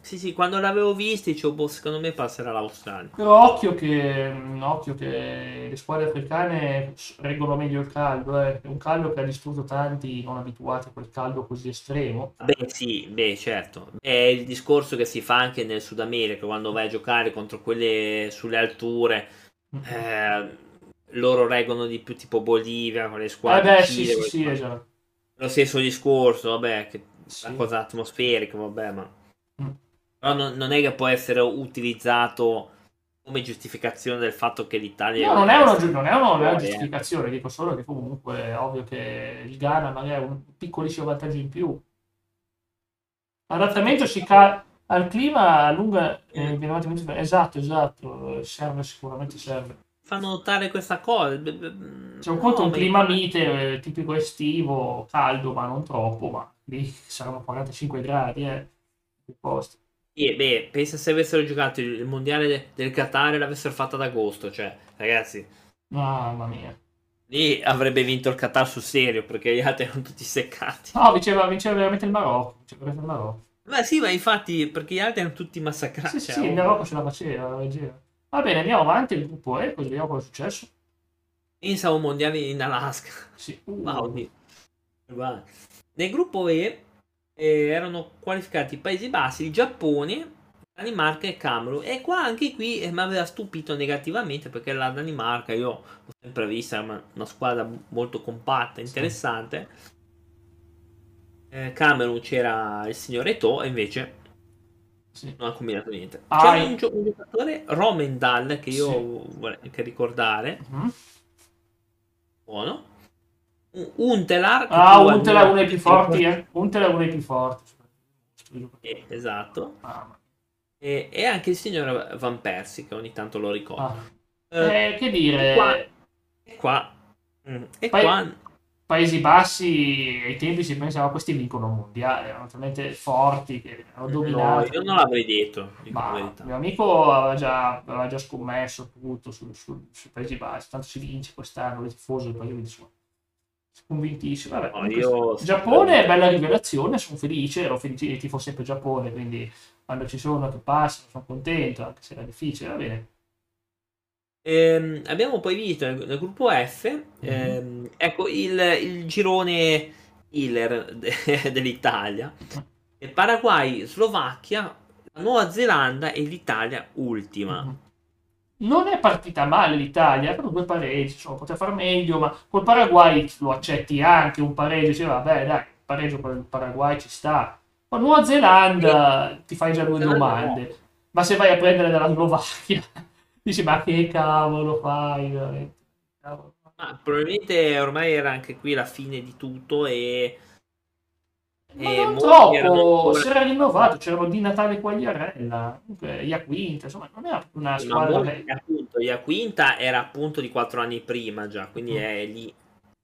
sì, sì, quando l'avevo visto dicevo, boh, secondo me passerà l'Australia. Però occhio che, mm, occhio che le squadre africane reggono meglio il caldo, eh. È un caldo che ha distrutto tanti non abituati a quel caldo così estremo. Beh, sì, beh, certo. È il discorso che si fa anche nel Sud America, quando vai a giocare contro quelle sulle alture, eh, loro reggono di più tipo Bolivia, con le Eh squadre beh, di sì, sì, sì, esatto. Lo stesso discorso, vabbè, che Sì. la cosa atmosferica, vabbè, ma... Mm. Però non, non è che può essere utilizzato come giustificazione del fatto che l'Italia... No, non è una, non è una- una eh. giustificazione, dico solo che comunque è ovvio che il Ghana magari ha un piccolissimo vantaggio in più. L'adattamento si ca- al clima allunga eh, molto- Esatto, esatto, eh, serve sicuramente serve. Fanno notare questa cosa. C'è un no, conto, un ma clima mite, eh, tipico estivo, caldo, ma non troppo, ma lì saranno 45 gradi, eh, posti. Sì, beh, pensa se avessero giocato il mondiale del Qatar e l'avessero fatta ad agosto, cioè, ragazzi, Mamma mia. lì avrebbe vinto il Qatar sul serio perché gli altri erano tutti seccati. No, vinceva, vinceva veramente il Marocco. Vinceva veramente il Marocco. Ma sì, ma infatti, perché gli altri erano tutti massacrati. Sì, cioè, sì, il. Marocco ce la faceva, la reggeva. Va bene, andiamo avanti. Il gruppo E, così vediamo cosa è successo. Pensa a un mondiale in Alaska. Sì. Uh, Wow, oddio. Guarda. Nel gruppo E eh, erano qualificati i Paesi Bassi, il Giappone, Danimarca e Camerun. E qua anche qui eh, mi aveva stupito negativamente perché la Danimarca io l'ho sempre vista una, una squadra molto compatta, interessante. Eh, Camerun c'era il signor Eto'o e invece sì. non ha combinato niente. Ah, C'era un, gio- un giocatore, Romendal, che io Sì. vorrei anche ricordare. Mhm. Buono. Un- Untelar. Ah, tu Untel è uno dei più forti, eh. Untel è uno dei più forti. Eh, esatto. Mamma E, e anche il signor Van Persie, che ogni tanto lo ricordo. Ah. Eh, che dire, qua- e qua. mm, E Poi- qua. Paesi Bassi ai tempi si pensava questi vincono un mondiale, erano talmente forti che hanno No, dominato. io non l'avrei detto. Ma mio amico aveva già, aveva già scommesso tutto su- su- sui Paesi Bassi, tanto si vince quest'anno, il tifoso del Paese Bassi. Convintissimo. Vabbè, No, io-. Giappone è bella rivelazione, sono felice, ero felice, tifo sempre Giappone, quindi quando ci sono che passano sono contento, anche se era difficile, va bene. Ehm, abbiamo poi visto nel, nel gruppo F, ehm, ecco il, il girone killer de- dell'Italia. E Paraguay, Slovacchia, Nuova Zelanda e l'Italia ultima. Mhm. Non è partita male l'Italia, però due pareggi, insomma, poteva far meglio, ma col Paraguay lo accetti anche un pareggio, dice vabbè dai, il pareggio con il Paraguay ci sta. Con Nuova Zelanda ti fai già due domande, ma se vai a prendere dalla Slovacchia, dici ma che cavolo fai veramente? Cavolo. Ma probabilmente ormai era anche qui la fine di tutto e... Ma e non troppo, ancora- si era rinnovato, c'erano Di Natale Quagliarella, Iaquinta, insomma non era una squadra... molti, appunto, Iaquinta era appunto di 4 anni prima già, quindi Mm. è lì...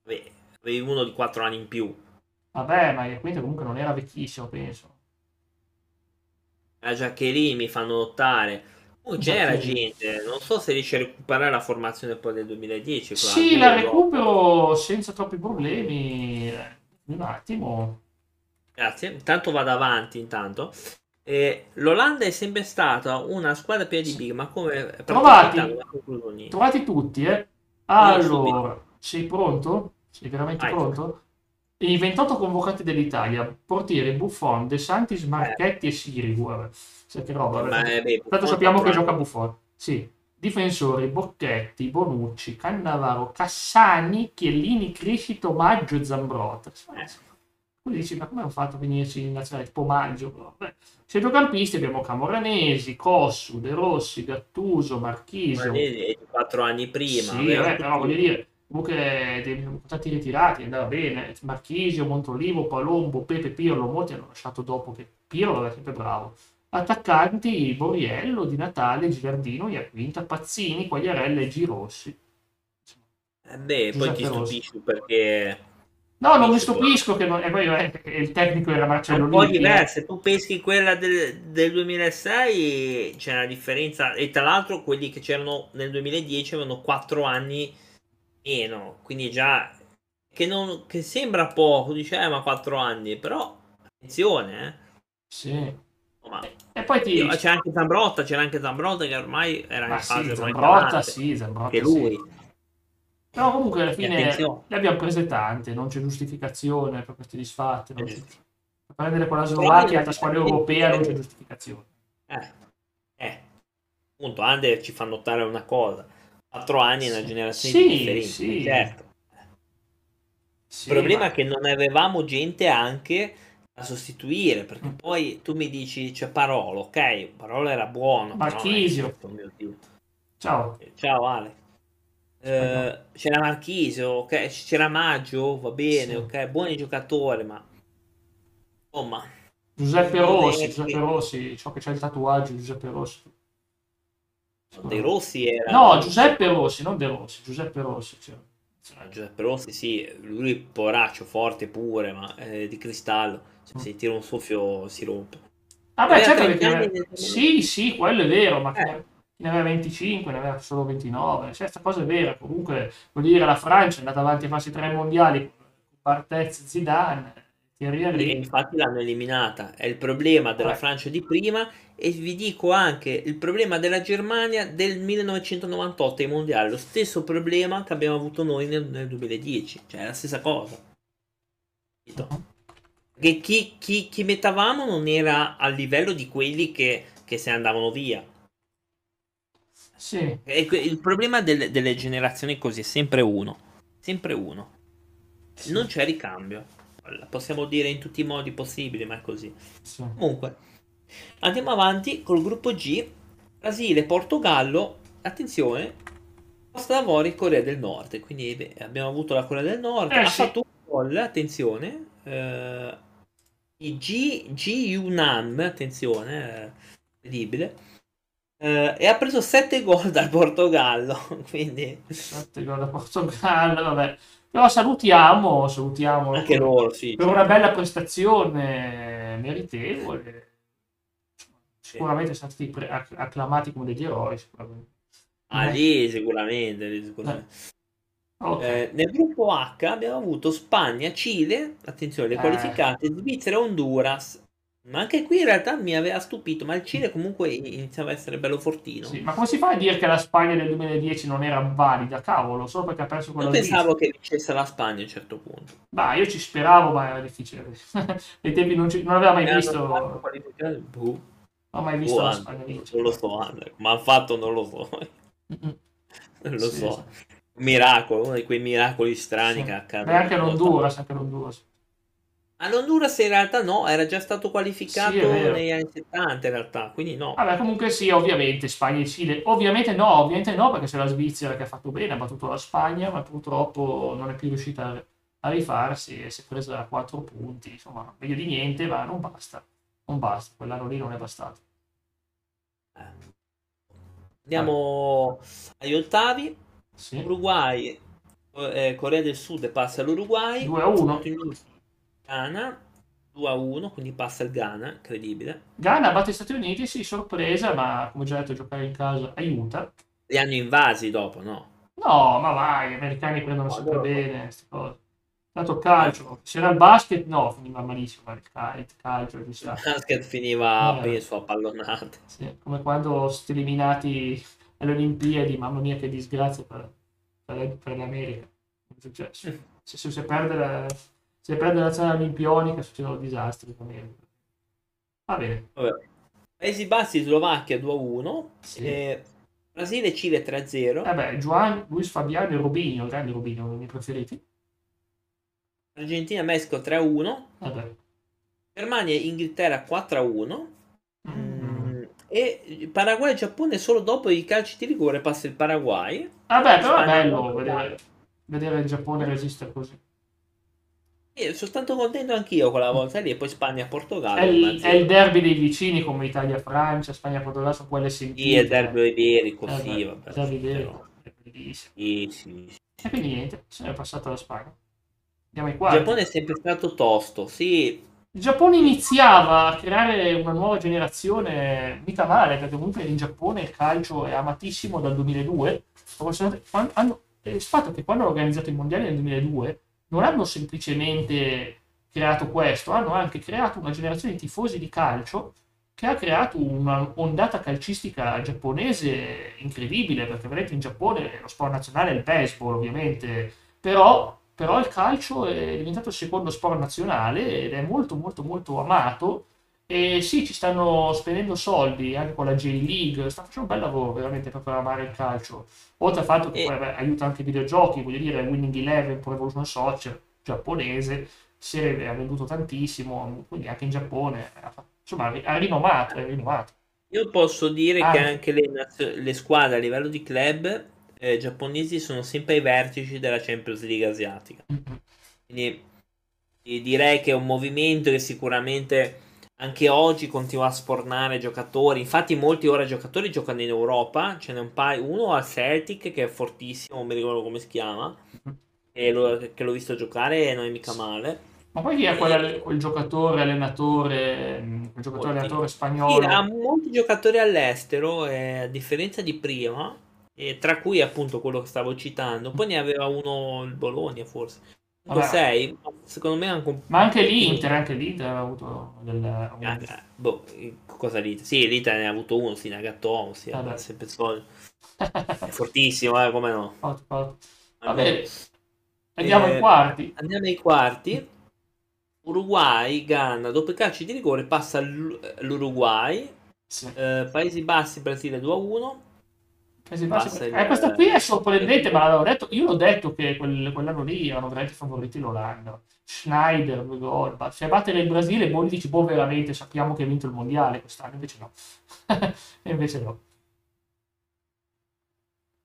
ave- Avevi uno di 4 anni in più. Vabbè, ma Iaquinta comunque non era vecchissimo, penso. La Giaccherini mi fanno notare. Oh, c'era Giaccherini. gente, non so se riesce a recuperare la formazione poi del 2010. quella Sì, la recupero senza troppi problemi. Eh, Un attimo. Grazie, intanto vado avanti intanto. Eh, L'Olanda è sempre stata una squadra piena di big, ma come Trovati. Trovati tutti, eh? Allora, sei pronto? Sei veramente Vai. pronto? I 28 convocati dell'Italia, portieri Buffon, De Santis, Marchetti e Sirigu. Sai che roba, Ma, eh? eh, beh, Tanto sappiamo che gioca Buffon. Sì. Difensori, Bocchetti, Bonucci, Cannavaro, Cassani, Chiellini, Criscito, Maggio e Zambrotta. Tu dici, ma come hanno fatto a venirci in nazionale tipo Maggio? Vabbè. Centrocampisti abbiamo Camoranesi, Cossu, De Rossi, Gattuso, Marchisio. 4 anni prima. Sì, vabbè, però voglio dire, comunque dei stati ritirati, andava bene. Marchisio, Montolivo, Palombo, Pepe, Pirlo, molti hanno lasciato dopo che Pirlo era sempre bravo. Attaccanti Boriello, Di Natale, Gilardino, Iaquinta, Pazzini, Quagliarella e Girossi. Eh, beh, poi ti stupisci perché No, non mi stupisco che non- e poi, eh, il tecnico era Marcello un po' Lippi, eh. diverse. Tu peschi quella del, del 2006, c'è una differenza. E tra l'altro, quelli che c'erano nel 2010 avevano 4 anni meno. Quindi già che, non, che sembra poco, dice, eh, ma 4 anni, però attenzione, eh. Sì. Insomma, E poi ti... c'era anche Zambrotta, c'era anche Zambrotta che ormai era Ma in fase sì, ormai Zambrotta, sì, Zambrotta, Anche sì. lui. Però comunque alla fine attenzione. le abbiamo prese tante, non c'è giustificazione per questi disfatti. non Eh, c'è- Per prendere quella Slovacchia, altra squadra europea, non c'è giustificazione. Eh, eh. Appunto, Ander ci fa notare una cosa. 4 anni è una Sì. generazione Sì, differente, sì. certo. Sì, Il problema ma- è che non avevamo gente anche a sostituire, perché Mm. poi tu mi dici c'è Parolo, ok, Parolo era buono, Marchisio. che- oh mio Dio. Ciao. Ciao Ale. Eh, c'era Marchisio, ok, c'era Maggio, va bene, Sì. ok, buoni giocatori, ma insomma, Giuseppe Rossi, è- Giuseppe Rossi, ciò che c'è il tatuaggio Giuseppe Rossi. De Rossi era No, Giuseppe Rossi, non De Rossi, Giuseppe Rossi. cioè. Giuseppe Rossi, sì, lui poraccio, forte pure, ma eh, di cristallo. Cioè, se tira un soffio si rompe. Ah Aveva certo, 30 perché... anni Sì, sì, quello è vero, ma Eh. ne aveva 25, ne aveva solo 29. Cioè, questa cosa è vera. Comunque, vuol dire, la Francia è andata avanti a farsi tre mondiali con Barthez, Zidane, Thierry E Henry. infatti l'hanno eliminata. È il problema della Eh. Francia di prima e vi dico anche il problema della Germania del 1998 ai mondiali, lo stesso problema che abbiamo avuto noi nel, nel 2010, cioè è la stessa cosa. Capito? Che chi, chi, chi mettavamo non era a livello di quelli che, che se ne andavano via. Sì, il problema del- delle generazioni così è sempre uno, sempre uno. sì, Non c'è ricambio. Possiamo dire in tutti i modi possibili, ma è così. sì. Comunque, andiamo avanti col gruppo G. Brasile, Portogallo, attenzione, Costa d'Avorio e Corea del Nord. Quindi beh, abbiamo avuto la Corea del Nord. Eh, ha fatto un gol, attenzione. eh, G, G Yunam, attenzione, eh, incredibile. eh, e ha preso 7 gol dal Portogallo. Quindi Sette gol da Portogallo, vabbè. Però salutiamo, salutiamo anche loro, sì. per una bella prestazione meritevole. Sicuramente sono stati pre- acc- acclamati come degli eroi. Sicuramente. Ah, lì sicuramente, lì sicuramente. Ok. Eh, nel gruppo H abbiamo avuto Spagna, Cile, attenzione, le Eh. qualificate, Svizzera e Honduras. Ma anche qui in realtà mi aveva stupito, ma il Cile comunque iniziava a essere bello fortino. Sì, ma come si fa a dire che la Spagna del 2010 non era valida? Cavolo, solo perché ha perso Io quella pensavo che vincesse la Spagna a un certo punto. Ma io ci speravo, ma era difficile. Ai tempi non, ci- non aveva mai visto, boh, non ho mai visto boh, la Andre, Spagna vincere. non lo so, Andre. Ma fatto non lo so. Mm-mm. Non lo Sì, so. sì. Miracolo, uno di quei miracoli strani Sì. che accadono. Beh, anche l'Honduras, anche l'Honduras. All'Honduras in realtà no, era già stato qualificato Sì, negli anni 70 in realtà, quindi no. Vabbè, comunque sì, ovviamente Spagna e Cile. Ovviamente no, ovviamente no, perché c'è la Svizzera che ha fatto bene, ha battuto la Spagna, ma purtroppo non è più riuscita a- a rifarsi e si è presa 4 punti. Insomma, meglio di niente, ma non basta. Non basta, quell'anno lì non è bastato. Andiamo agli ottavi. Sì. Uruguay, eh, Corea del Sud passa all'Uruguay. 2 a 1. Ghana 2 a 1, quindi passa il Ghana, incredibile. Ghana batte gli Stati Uniti, sì, sorpresa, ma come già detto, giocare in casa aiuta. Li hanno invasi dopo, no? No, ma vai, gli americani prendono No, sempre loro- bene queste cose. Tanto calcio, se era il basket, no, finiva malissimo, ma il cal- il calcio, ci Il basket finiva, Eh. penso, a pallonate. Sì, come quando siete eliminati alle Olimpiadi, mamma mia che disgrazia per, per- per l'America. È successo. Se, se, se perde la, se perde la nazionale olimpionica succedono disastri. Va bene. Vabbè. Paesi Bassi, Slovacchia 2 a 1. Sì. Eh, Brasile, Cile 3 a 0. Vabbè, Juan, Luis Fabiano e Rubinho, grandi Rubinho, uno dei miei preferiti. Argentina, Messico 3 a 1. Vabbè. Germania e Inghilterra 4 a 1. Mm. E Paraguay e Giappone solo dopo i calci di rigore passa il Paraguay. Vabbè, però è bello vedere, vedere il Giappone resistere così. E sono tanto contento anch'io quella volta lì. E poi Spagna e Portogallo. È il, 1 a 0. è il derby dei vicini come Italia-Francia, Spagna-Portogallo, sono quelle sentite. Sì, è il derby iberico, Eh, sì, vabbè. il derby iberico, è bellissimo. Sì, sì. E quindi niente, se ne è passato alla Spagna. Andiamo ai Il quarti. Giappone è sempre stato tosto, sì. Il Giappone iniziava a creare una nuova generazione, mica male, perché comunque in Giappone il calcio è amatissimo dal 2002. Quando- hanno- è il fatto che quando hanno organizzato i mondiali nel 2002 non hanno semplicemente creato questo, hanno anche creato una generazione di tifosi di calcio che ha creato una ondata calcistica giapponese incredibile, perché vedete in Giappone lo sport nazionale è il baseball ovviamente, però, però il calcio è diventato il secondo sport nazionale ed è molto molto molto amato e sì, ci stanno spendendo soldi anche con la J-League, sta facendo un bel lavoro veramente per amare il calcio, oltre al fatto che E- poi vabbè, aiuta anche i videogiochi, voglio dire Winning Eleven, Pro Evolution Soccer, giapponese, si è venduto tantissimo, quindi anche in Giappone, insomma, ha rinomato, è rinomato. Io posso dire Ah. che anche le, le squadre a livello di club eh, giapponesi sono sempre ai vertici della Champions League asiatica. Quindi direi che è un movimento che sicuramente anche oggi continua a spornare giocatori. Infatti, molti ora giocatori giocano in Europa. Ce n'è un paio. Uno al Celtic che è fortissimo, non mi ricordo come si chiama. Lo- che l'ho visto giocare e non è mica male. Ma poi chi è quel, quel giocatore, allenatore, quel giocatore, allenatore spagnolo? Sì, ha molti giocatori all'estero, eh, a differenza di prima, e tra cui appunto quello che stavo citando. Poi ne aveva uno il Bologna, forse. Vabbè. 6, secondo me anche un... Ma anche l'Inter, anche l'Inter ha avuto del... Ah, boh, cosa l'Inter? Sì, l'Inter ne ha avuto uno, sì, Nagatomo, sì, sempre solo. È fortissimo, eh, come no. Forte, forte. Vabbè, andiamo eh, ai quarti. Andiamo ai quarti. Uruguay, Ghana, dopo i calci di rigore passa l'Uruguay. Sì. Eh, Paesi Bassi, Brasile 2-1. Paesi Bassi, il... eh, questa qui è sorprendente, ma l'avevo detto, io l'ho detto che quel, quell'anno lì erano veramente favoriti l'Olanda. Schneider, gol, cioè battere il Brasile, poi dici, boh, veramente sappiamo che ha vinto il mondiale quest'anno, invece no. invece no.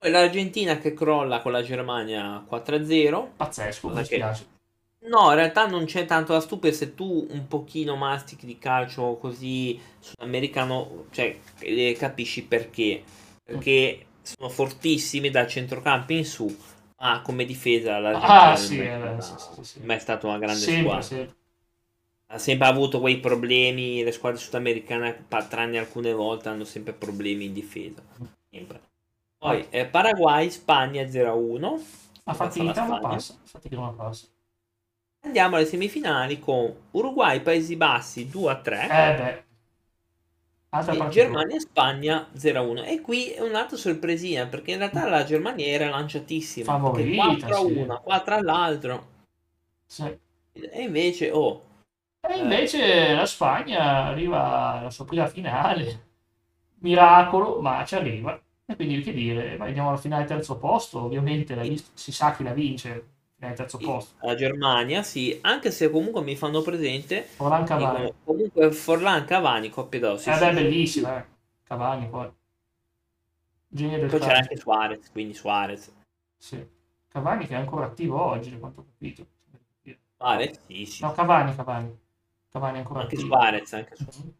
L'Argentina che crolla con la Germania 4-0. Pazzesco, mi spiace. No, in realtà non c'è tanto da stupire se tu un pochino mastichi di calcio così sudamericano, cioè eh, capisci perché. Perché sono fortissimi dal centrocampo in su, ma come difesa l'Argentina ah, sì, è, sì, sì, sì. è stata una grande sempre, squadra. Sempre. Ha sempre avuto quei problemi, le squadre sudamericane, tranne alcune volte, hanno sempre problemi in difesa. Sempre. Poi eh, Paraguay, Spagna 0-1. Ha fatto la passa. Fatti una passa. Andiamo alle semifinali con Uruguay, Paesi Bassi 2-3. Eh beh. E Germania e Spagna 0-1. E qui è un'altra sorpresina perché in realtà la Germania era lanciatissima. Favorita. 4 1, 4 all'altro. Sì. E invece, oh. E invece eh. la Spagna arriva alla sua prima finale. Miracolo, ma ci arriva. E quindi che dire, andiamo alla finale terzo posto, ovviamente la si sa chi la vince, finale terzo posto. La Germania, sì, anche se comunque mi fanno presente... Forlan Cavani. Comunque Forlan Cavani, coppia d'ossi. Eh sì, beh, bellissima, eh. Cavani poi. Genio del poi c'è anche Suarez, quindi Suarez. Sì. Cavani che è ancora attivo oggi, da quanto ho capito. Suarez, sì, sì. No, Cavani, Cavani. Cavani è ancora anche attivo. Suarez, anche Suarez. Mm-hmm.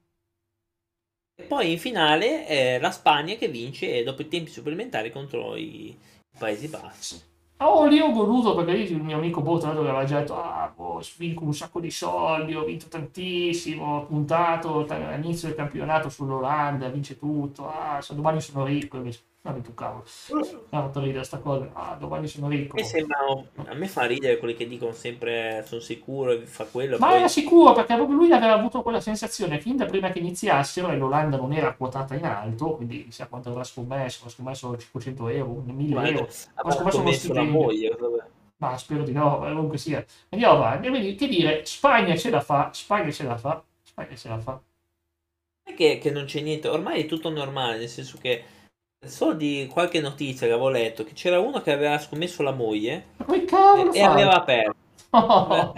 E poi in finale è la Spagna che vince dopo i tempi supplementari contro i Paesi Bassi. Oh, lì ho voluto perché lì il mio amico Botrato aveva già detto: Ah, boh, vinco un sacco di soldi, ho vinto tantissimo, ho puntato all'inizio del campionato sull'Olanda, vince tutto. Ah, domani sono ricco. Invece non tu cavolo. Mi ha fatto ridere sta cosa. Ah, domani sono ricco. Mi sembra, a me fa ridere quelli che dicono sempre sono sicuro e fa quello. Ma poi... era sicuro perché proprio lui aveva avuto quella sensazione fin da prima che iniziassero e l'Olanda non era quotata in alto, quindi chissà quanto avrà scommesso, avrà scommesso 500 euro, 1000 Guarda, euro. Ha scommesso uno stipendio. Moglie, ma spero di no, comunque sia. Andiamo avanti. Quindi, che dire, Spagna ce la fa, Spagna ce la fa, Spagna ce la fa. Non è che, che non c'è niente, ormai è tutto normale, nel senso che So di qualche notizia che avevo letto che c'era uno che aveva scommesso la moglie e, e aveva aperto. Oh.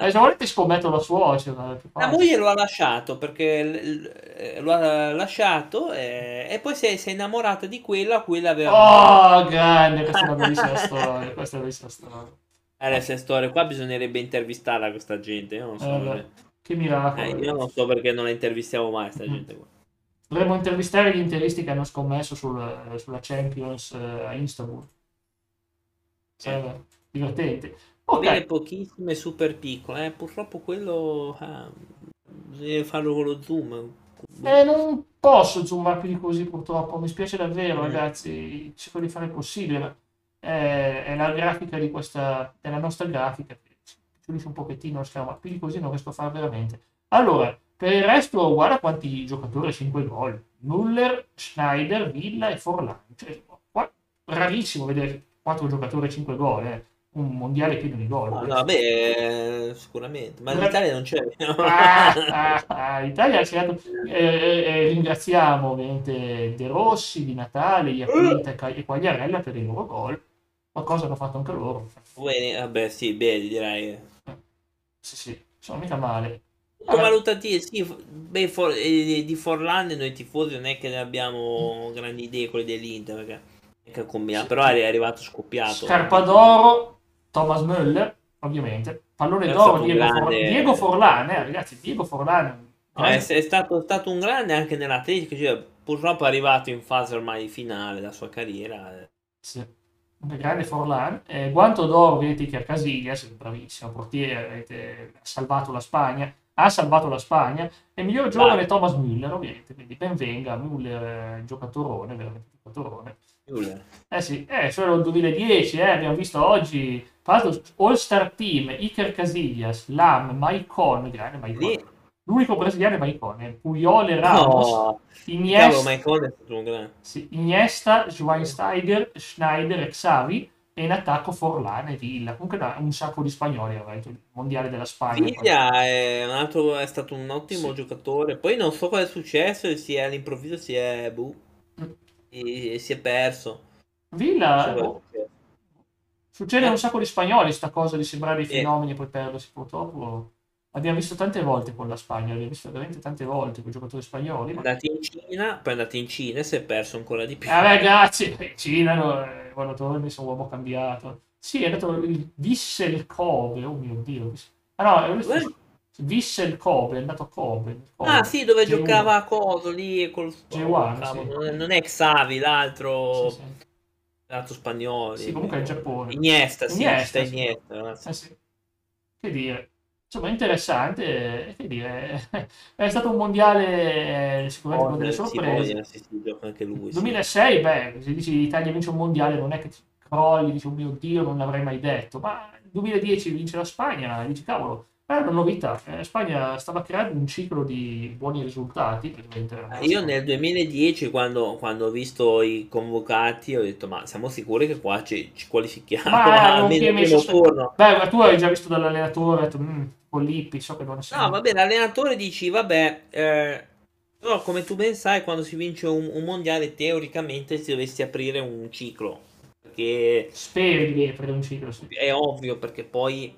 eh, se volete scommetto la suocera. La moglie lo ha lasciato perché lo ha lasciato e, e poi si è, si è, innamorata di quella a cui l'aveva. Oh, grande, questa è una bellissima storia. Questa è una bellissima storia. Eh, questa storia qua bisognerebbe intervistarla questa gente. Io non so. Eh, che miracolo. Eh, io non so perché non la intervistiamo mai, questa gente qua. Dovremmo intervistare gli interisti che hanno scommesso sul, sulla Champions eh, a Istanbul. Sarebbe divertente. Okay. pochissime super piccole, eh, purtroppo quello ah, bisogna farlo con lo zoom. Eh, non posso zoomare più di così purtroppo, mi spiace davvero mm. ragazzi, cerco di fare il possibile. È, è la grafica di questa, è la nostra grafica, ci un pochettino lo schermo, ma più di così non riesco a fare veramente. Allora, per il resto, guarda quanti giocatori 5 gol. Müller, Schneider, Villa e Forlan. Cioè, rarissimo vedere 4 giocatori 5 gol. Eh. Un mondiale pieno di gol. No, no, beh, sicuramente. Ma in Italia non c'è. ah, ah, ah, Italia c'è dato... Eh, eh, eh, ringraziamo ovviamente De Rossi, Di Natale, Iaquinta e Quagliarella per i loro gol. Qualcosa hanno fatto anche loro. Bene, vabbè, sì, bene, direi. Eh, sì, sì, sono mica male. Valutativi, sì, beh, for, eh, di Forlan noi tifosi non è che ne abbiamo grandi idee quelle dell'Inter perché è combinato, però è arrivato scoppiato. Scarpa d'oro, Thomas Müller, ovviamente. Pallone è d'oro, Diego, grande... For, Diego, Forlan, eh, ragazzi, Diego Forlan. No, è, è, stato, stato, un grande anche nell'Atletico, cioè, purtroppo è arrivato in fase ormai finale della sua carriera. Sì. grande Forlan, eh, guanto d'oro vedete che Casillas, bravissimo portiere, ha salvato la Spagna, ha salvato la Spagna, e il miglior giovane Thomas Müller, ovviamente, quindi ben venga, Müller, eh, giocatorone, veramente giocatorone. Müller. Eh sì, è eh, solo il 2010, eh, abbiamo visto oggi, l'altro All-Star Team, Iker Casillas, Lam, Maicon, grande Maicon. Sì. L'unico brasiliano è Maicon, Puyol e Ramos, no. Iniesta, Cavolo, sì, Iniesta, Schweinsteiger, Schneider e Xavi, e in attacco Forlan e Villa. Comunque no, un sacco di spagnoli ha il mondiale della Spagna. Villa è, altro, è, stato un ottimo sì. giocatore. Poi non so cosa è successo, è all'improvviso si è, buh, mm. e, e si è perso. Villa boh, succede a un sacco di spagnoli sta cosa di sembrare dei fenomeni e poi perdersi purtroppo. Abbiamo visto tante volte con la Spagna, abbiamo visto veramente tante volte con i giocatori spagnoli. È andato in Cina, poi è andato in Cina e si è perso ancora di più. Eh, ragazzi, in Cina no, eh, quando torni sono uomo cambiato. Sì, è andato il Vissel Kobe, oh mio Dio. Ah no, è Vissel Kobe, è andato a Kobe. Kobe. Ah sì, dove G1. giocava a Coso lì col... G1, oh, sì. non, è, Xavi, l'altro... Sì, sì. L'altro spagnolo. Sì, comunque è il Giappone. Iniesta, sì, Iniesta, sì. Iniesta. Eh, sì. Che dire insomma interessante che dire, è stato un mondiale sicuramente con delle sorprese sì, sì, sì, anche lui, 2006 beh se dici l'Italia vince un mondiale non è che ti crolli dici oh mio dio non l'avrei mai detto ma nel 2010 vince la Spagna dici cavolo è una novità. Eh, Spagna stava creando un ciclo di buoni risultati. Io nel 2010, quando, quando, ho visto i convocati, ho detto: Ma siamo sicuri che qua ci, ci qualifichiamo? Ma almeno turno. Beh, ma tu hai già visto dall'allenatore, detto, mm, Polippi, so che non sei. No, vabbè, l'allenatore dici, vabbè, eh, però come tu ben sai, quando si vince un, un, mondiale, teoricamente si dovessi aprire un ciclo. Perché... Speri di aprire un ciclo, sì. È ovvio, perché poi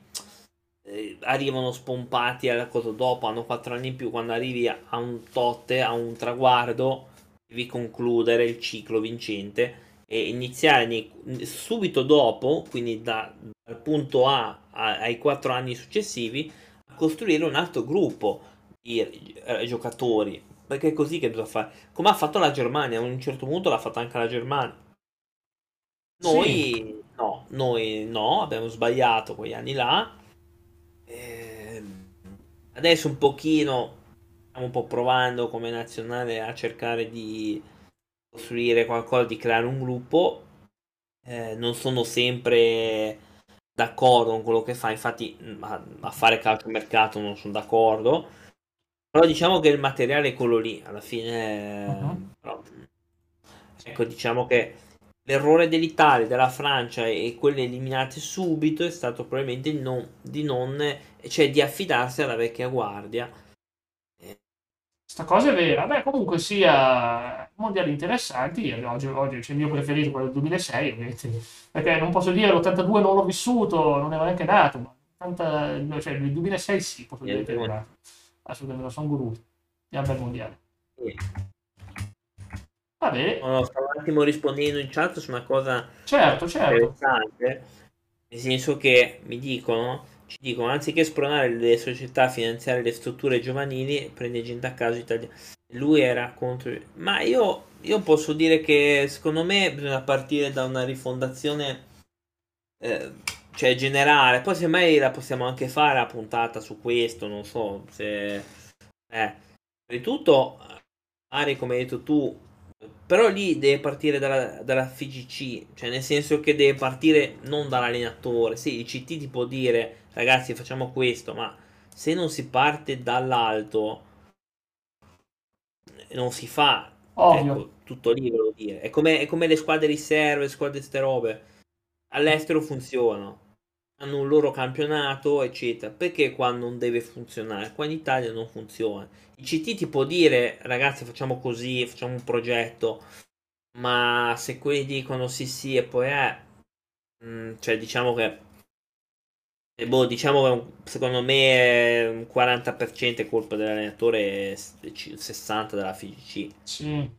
eh, arrivano spompati alla cosa dopo, hanno 4 anni in più, quando arrivi a un totte, a un traguardo, devi concludere il ciclo vincente e iniziare nei, subito dopo, quindi da, dal punto A ai 4 anni successivi, costruire un altro gruppo di eh, giocatori. Perché è così che bisogna fare. Come ha fatto la Germania, a un certo punto l'ha fatto anche la Germania. Noi sì. no, noi no, abbiamo sbagliato quegli anni là. Eh, adesso un pochino stiamo un po' provando come nazionale a cercare di costruire qualcosa, di creare un gruppo. Eh, non sono sempre d'accordo con quello che fa, infatti a, fare calcio mercato non sono d'accordo, però diciamo che il materiale è quello lì, alla fine... Uh-huh. Però, ecco, diciamo che l'errore dell'Italia, della Francia e quelle eliminate subito è stato probabilmente non, di non, cioè di affidarsi alla vecchia guardia Sta cosa è vera. Beh, comunque sia mondiali interessanti. Oggi, oggi c'è il mio preferito, quello del 2006, ovviamente. Perché non posso dire l'82 non l'ho vissuto, non ero neanche nato, ma 80, cioè, il 2006 sì, posso dire che ero nato. Assolutamente, lo sono goduto. È un bel mondiale. Va bene. No, stavo un attimo rispondendo in chat su una cosa certo, certo. interessante. Nel senso che mi dicono ci dicono anziché spronare le società a finanziare le strutture giovanili prende gente a caso italiana lui era contro ma io, io posso dire che secondo me bisogna partire da una rifondazione eh, cioè generale poi semmai la possiamo anche fare a puntata su questo non so se eh. di tutto Ari come hai detto tu però lì deve partire dalla, dalla FGC, cioè nel senso che deve partire non dall'allenatore. Sì, il CT ti può dire ragazzi facciamo questo, ma se non si parte dall'alto non si fa. Ecco, tutto lì volevo dire. È come, è come le squadre riserve, le squadre ste robe. All'estero funzionano. Hanno un loro campionato, eccetera. Perché qua non deve funzionare? Qua in Italia non funziona. Il CT ti può dire, ragazzi, facciamo così, facciamo un progetto. Ma se quelli dicono sì, sì, e poi è. Mm, cioè, diciamo che boh, diciamo che secondo me un 40% è colpa dell'allenatore e 60% della FIGC. Sì.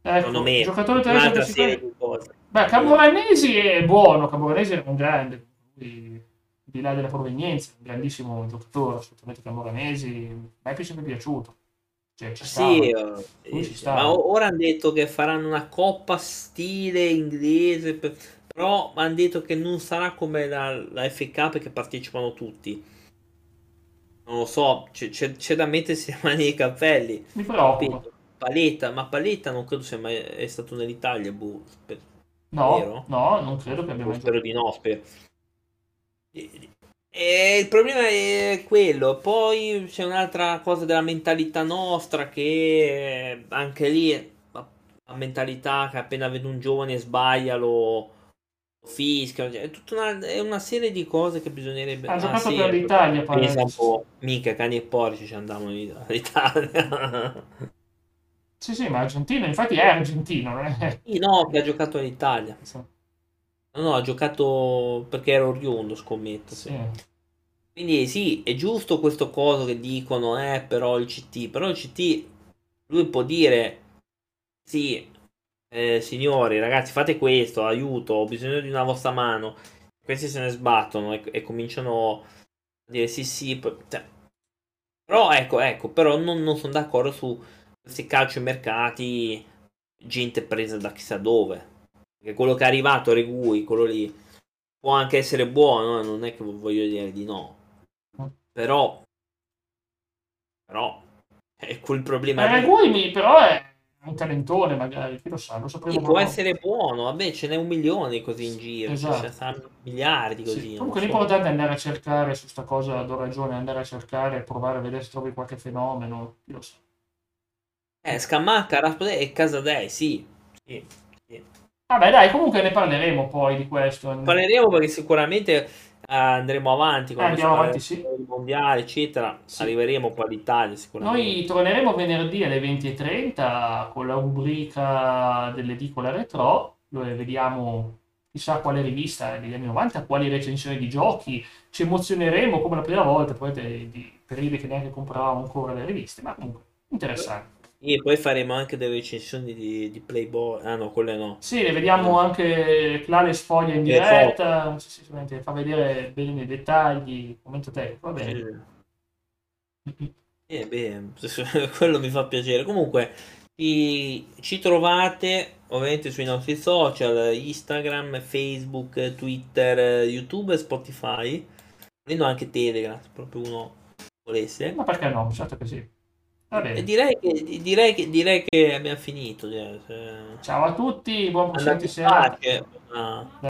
Ecco, secondo me, giocatore un'altra serie di cose. Beh, Camoranesi è buono, Camoranesi è un grande, di là della provenienza, un grandissimo giocatore, assolutamente Camoranesi, a me è sempre piaciuto. Cioè, ci sì, uh, ma ora hanno detto che faranno una coppa stile inglese per Però hanno detto che non sarà come la, la FK perché partecipano tutti. Non lo so, c'è, c'è, c'è da mettersi le mani nei capelli. Mi preoccupa. Paletta, ma Paletta non credo sia mai è stato nell'Italia, boh, sper- No, Vero? no, non credo che abbia boh, mai spero di no, spero. E- e il problema è quello, poi c'è un'altra cosa della mentalità nostra che anche lì la, mentalità che appena vede un giovane sbaglia lo fischiano, cioè, è tutta una, è una serie di cose che bisognerebbe... Ha ah, giocato sì, per l'Italia, pensa pare. un po', mica cani e porci ci andavano in- all'Italia. Sì, sì, ma argentino, infatti è argentino, non è... Sì, no, che ha giocato in Italia. Sì, No, no, ha giocato perché era oriundo, scommetto. sì. sì. Quindi sì, è giusto questo coso che dicono, eh, però il CT, però il CT, lui può dire, sì, eh, signori, ragazzi, fate questo, aiuto, ho bisogno di una vostra mano. Questi se ne sbattono e, e cominciano a dire sì, sì, cioè, però ecco, ecco, però non, non sono d'accordo su questi calciomercati, gente presa da chissà dove. Perché quello che è arrivato, Regui, quello lì, può anche essere buono, eh, non è che voglio dire di no. Però, però, è quel problema. Regui mi- però è un talentone, magari, chi lo sa, lo Sì, sapremo può proprio. essere buono, vabbè, ce n'è un milione così in giro, cioè, Esatto. saranno miliardi Sì, così. non Comunque so. l'importante è andare a cercare su sta cosa, do ragione, andare a cercare, provare a vedere se trovi qualche fenomeno, chi lo sa. Eh, Scamacca, Raspadei e Casadei, sì. sì, sì. Vabbè dai, comunque ne parleremo poi di questo. Parleremo perché sicuramente andremo avanti quando andiamo si avanti, del mondiale, eccetera. Sì. Arriveremo poi all'Italia sicuramente. Noi torneremo venerdì alle 20.30 con la rubrica dell'edicola retro, dove vediamo chissà quale rivista degli anni 90, quali recensioni di giochi, ci emozioneremo come la prima volta, poi di periodi che neanche compravamo ancora le riviste, ma comunque interessante. E poi faremo anche delle recensioni di, di Playboy. Ah no, quelle no. Sì, le vediamo anche Clare sfoglia in diretta, sì, sì, sicuramente fa vedere bene i dettagli, commento tecnico, va bene. Eh, beh, quello mi fa piacere. Comunque, ci, ci trovate ovviamente sui nostri social, Instagram, Facebook, Twitter, YouTube Spotify. Volendo anche Telegram, se proprio uno volesse. Ma perché no? Certo che sì. E bene. direi che, direi che, direi che abbiamo finito. Ciao a tutti, buon Andate